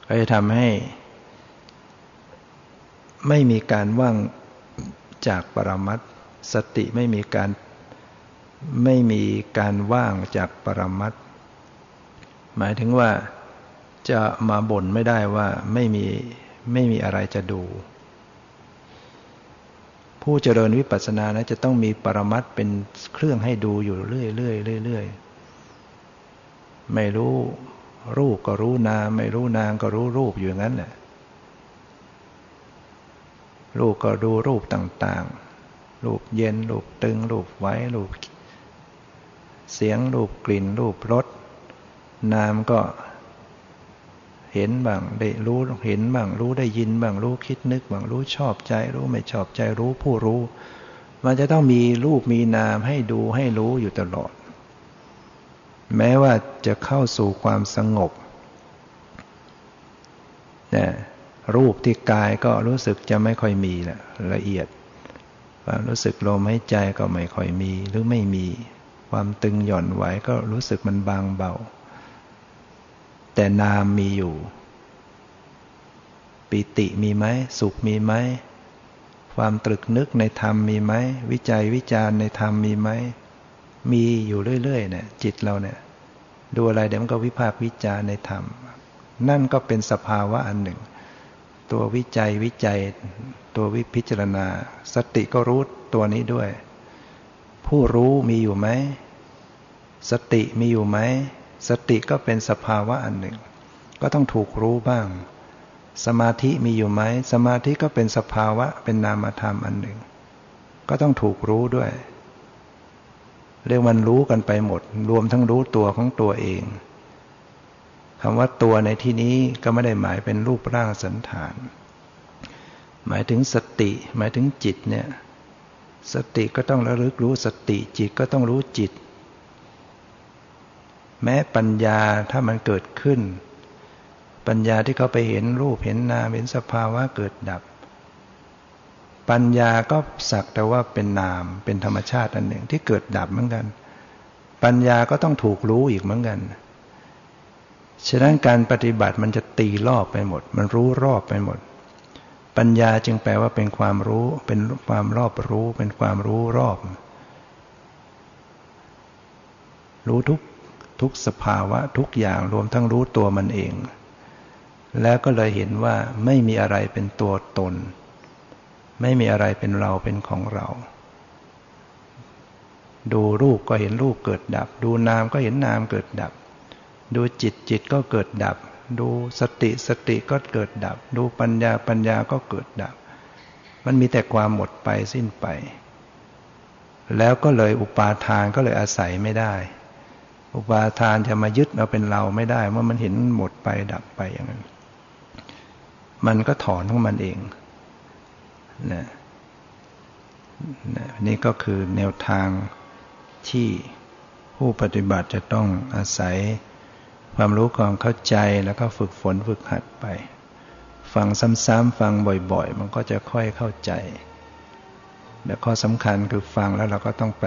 ก็จะทำให้ ไม่มีการว่างจากปรมัตสติไม่มีการไม่มีการว่างจากปรมัตหมายถึงว่าจะมาบ่นไม่ได้ว่าไม่มีไม่มีอะไรจะดู ผู้เจริญวิปัสสนานะจะต้องมีปรมัตเป็นเครื่องให้ดูอยู่เรื่อยๆเรื่อยไม่รู้รูปก็รู้นามไม่รู้นามก็รู้รูปอยู่งั้นแหละรูปก็ดูรูปต่างๆ รูปเย็น รูปตึง รูปไว้ รูปเสียง รูปกลิ่น รูปรสนามก็ เห็นบ้างได้รู้เห็นบ้างรู้ได้ยินบ้างรู้คิดนึกบ้างรู้ชอบใจ รู้ไม่ชอบใจรู้ผู้รู้ มันจะต้องมีรูปมีนามให้ดูให้รู้อยู่ตลอด แม้ว่าจะเข้าสู่ความสงบนะรูปที่กายก็รู้สึกจะไม่ค่อยมีละละเอียดความรู้สึกลมหายใจก็ไม่ค่อยมีหรือไม่มี ความตึงหย่อนไหวก็รู้สึกมันบางเบา แต่นามมีอยู่ ปิติมีไหม สุขมีไหม ความตรึกนึกในธรรมมีไหม วิจัยวิจารณ์ในธรรมมีไหม มีอยู่เรื่อยๆเนี่ยจิตเราเนี่ย ดูอะไรเดี๋ยวมันก็วิพากษ์วิจารณ์ในธรรม นั่นก็เป็นสภาวะอันหนึ่ง ตัววิจัยวิจัย ตัววิพิจารณา สติก็รู้ตัวนี้ด้วย ผู้รู้มีอยู่ไหม สติมีอยู่ไหม สติก็เป็นสภาวะอันหนึ่ง ก็ต้องถูกรู้บ้าง สมาธิมีอยู่ไหม สมาธิก็เป็นสภาวะเป็นนามธรรมอันหนึ่ง ก็ต้องถูกรู้ด้วย เรียกมันรู้กันไปหมด รวมทั้งรู้ตัวของตัวเองคำว่าตัวในที่นี้ก็ไม่ได้หมายเป็นรูปร่างสันฐาน หมายถึงสติ หมายถึงจิตเนี่ย สติก็ต้องระลึกรู้สติ จิตก็ต้องรู้จิต แม้ปัญญาถ้ามันเกิดขึ้น ปัญญาที่เขาไปเห็นรูปเห็นนามเห็นสภาวะเกิดดับ ปัญญาก็สักแต่ว่าเป็นนามเป็นธรรมชาติอันหนึ่งที่เกิดดับเหมือนกัน ปัญญาก็ต้องถูกรู้อีกเหมือนกันฉะนั้นการปฏิบัติมันจะตีรอบไปหมด มันรู้รอบไปหมด ปัญญาจึงแปลว่าเป็นความรู้ เป็นความรอบรู้ เป็นความรู้รอบ รู้ทุก ทุกสภาวะทุกอย่างรวมทั้งรู้ตัวมันเอง แล้วก็เลยเห็นว่าไม่มีอะไรเป็นตัวตน ไม่มีอะไรเป็นเราเป็นของเรา ดูรูปก็เห็นรูปเกิดดับ ดูนามก็เห็นนามเกิดดับ ดูจิตจิตก็เกิดดับ ดูสติสติก็เกิดดับ ดูปัญญาปัญญาก็เกิดดับ มันมีแต่ความหมดไปสิ้นไป แล้วก็เลยอุปาทานก็เลยอาศัยไม่ได้ อุปาทานจะมายึดเอาเป็นเราไม่ได้เมื่อมันเห็นหมดไปดับไปอย่างนั้น มันก็ถอนของมันเองนะนะนี่ก็คือแนวทางที่ผู้ปฏิบัติจะต้องอาศัยความรู้ความเข้าใจแล้วก็ฝึกฝนฝึกหัดไป ฟังซ้ำๆฟังบ่อยๆ มันก็จะค่อยเข้าใจแต่ข้อสำคัญคือฟังแล้วเราก็ต้องไป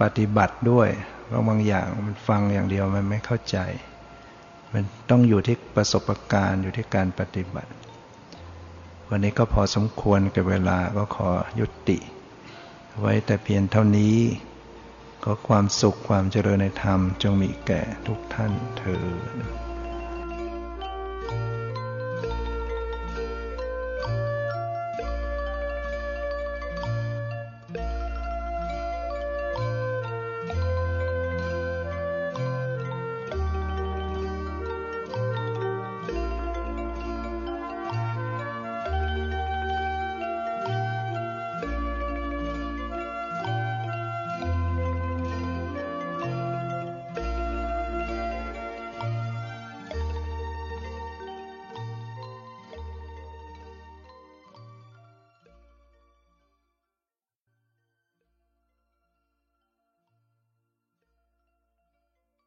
ปฏิบัติด้วย เพราะบางอย่างมันฟังอย่างเดียวมันไม่เข้าใจ มันต้องอยู่ที่ประสบการณ์อยู่ที่การปฏิบัติ วันนี้ก็พอสมควรกับเวลาก็ขอยุติ ไว้แต่เพียงเท่านี้ขอความสุขความเจริญในธรรมจงมีแก่ทุกท่านเธอ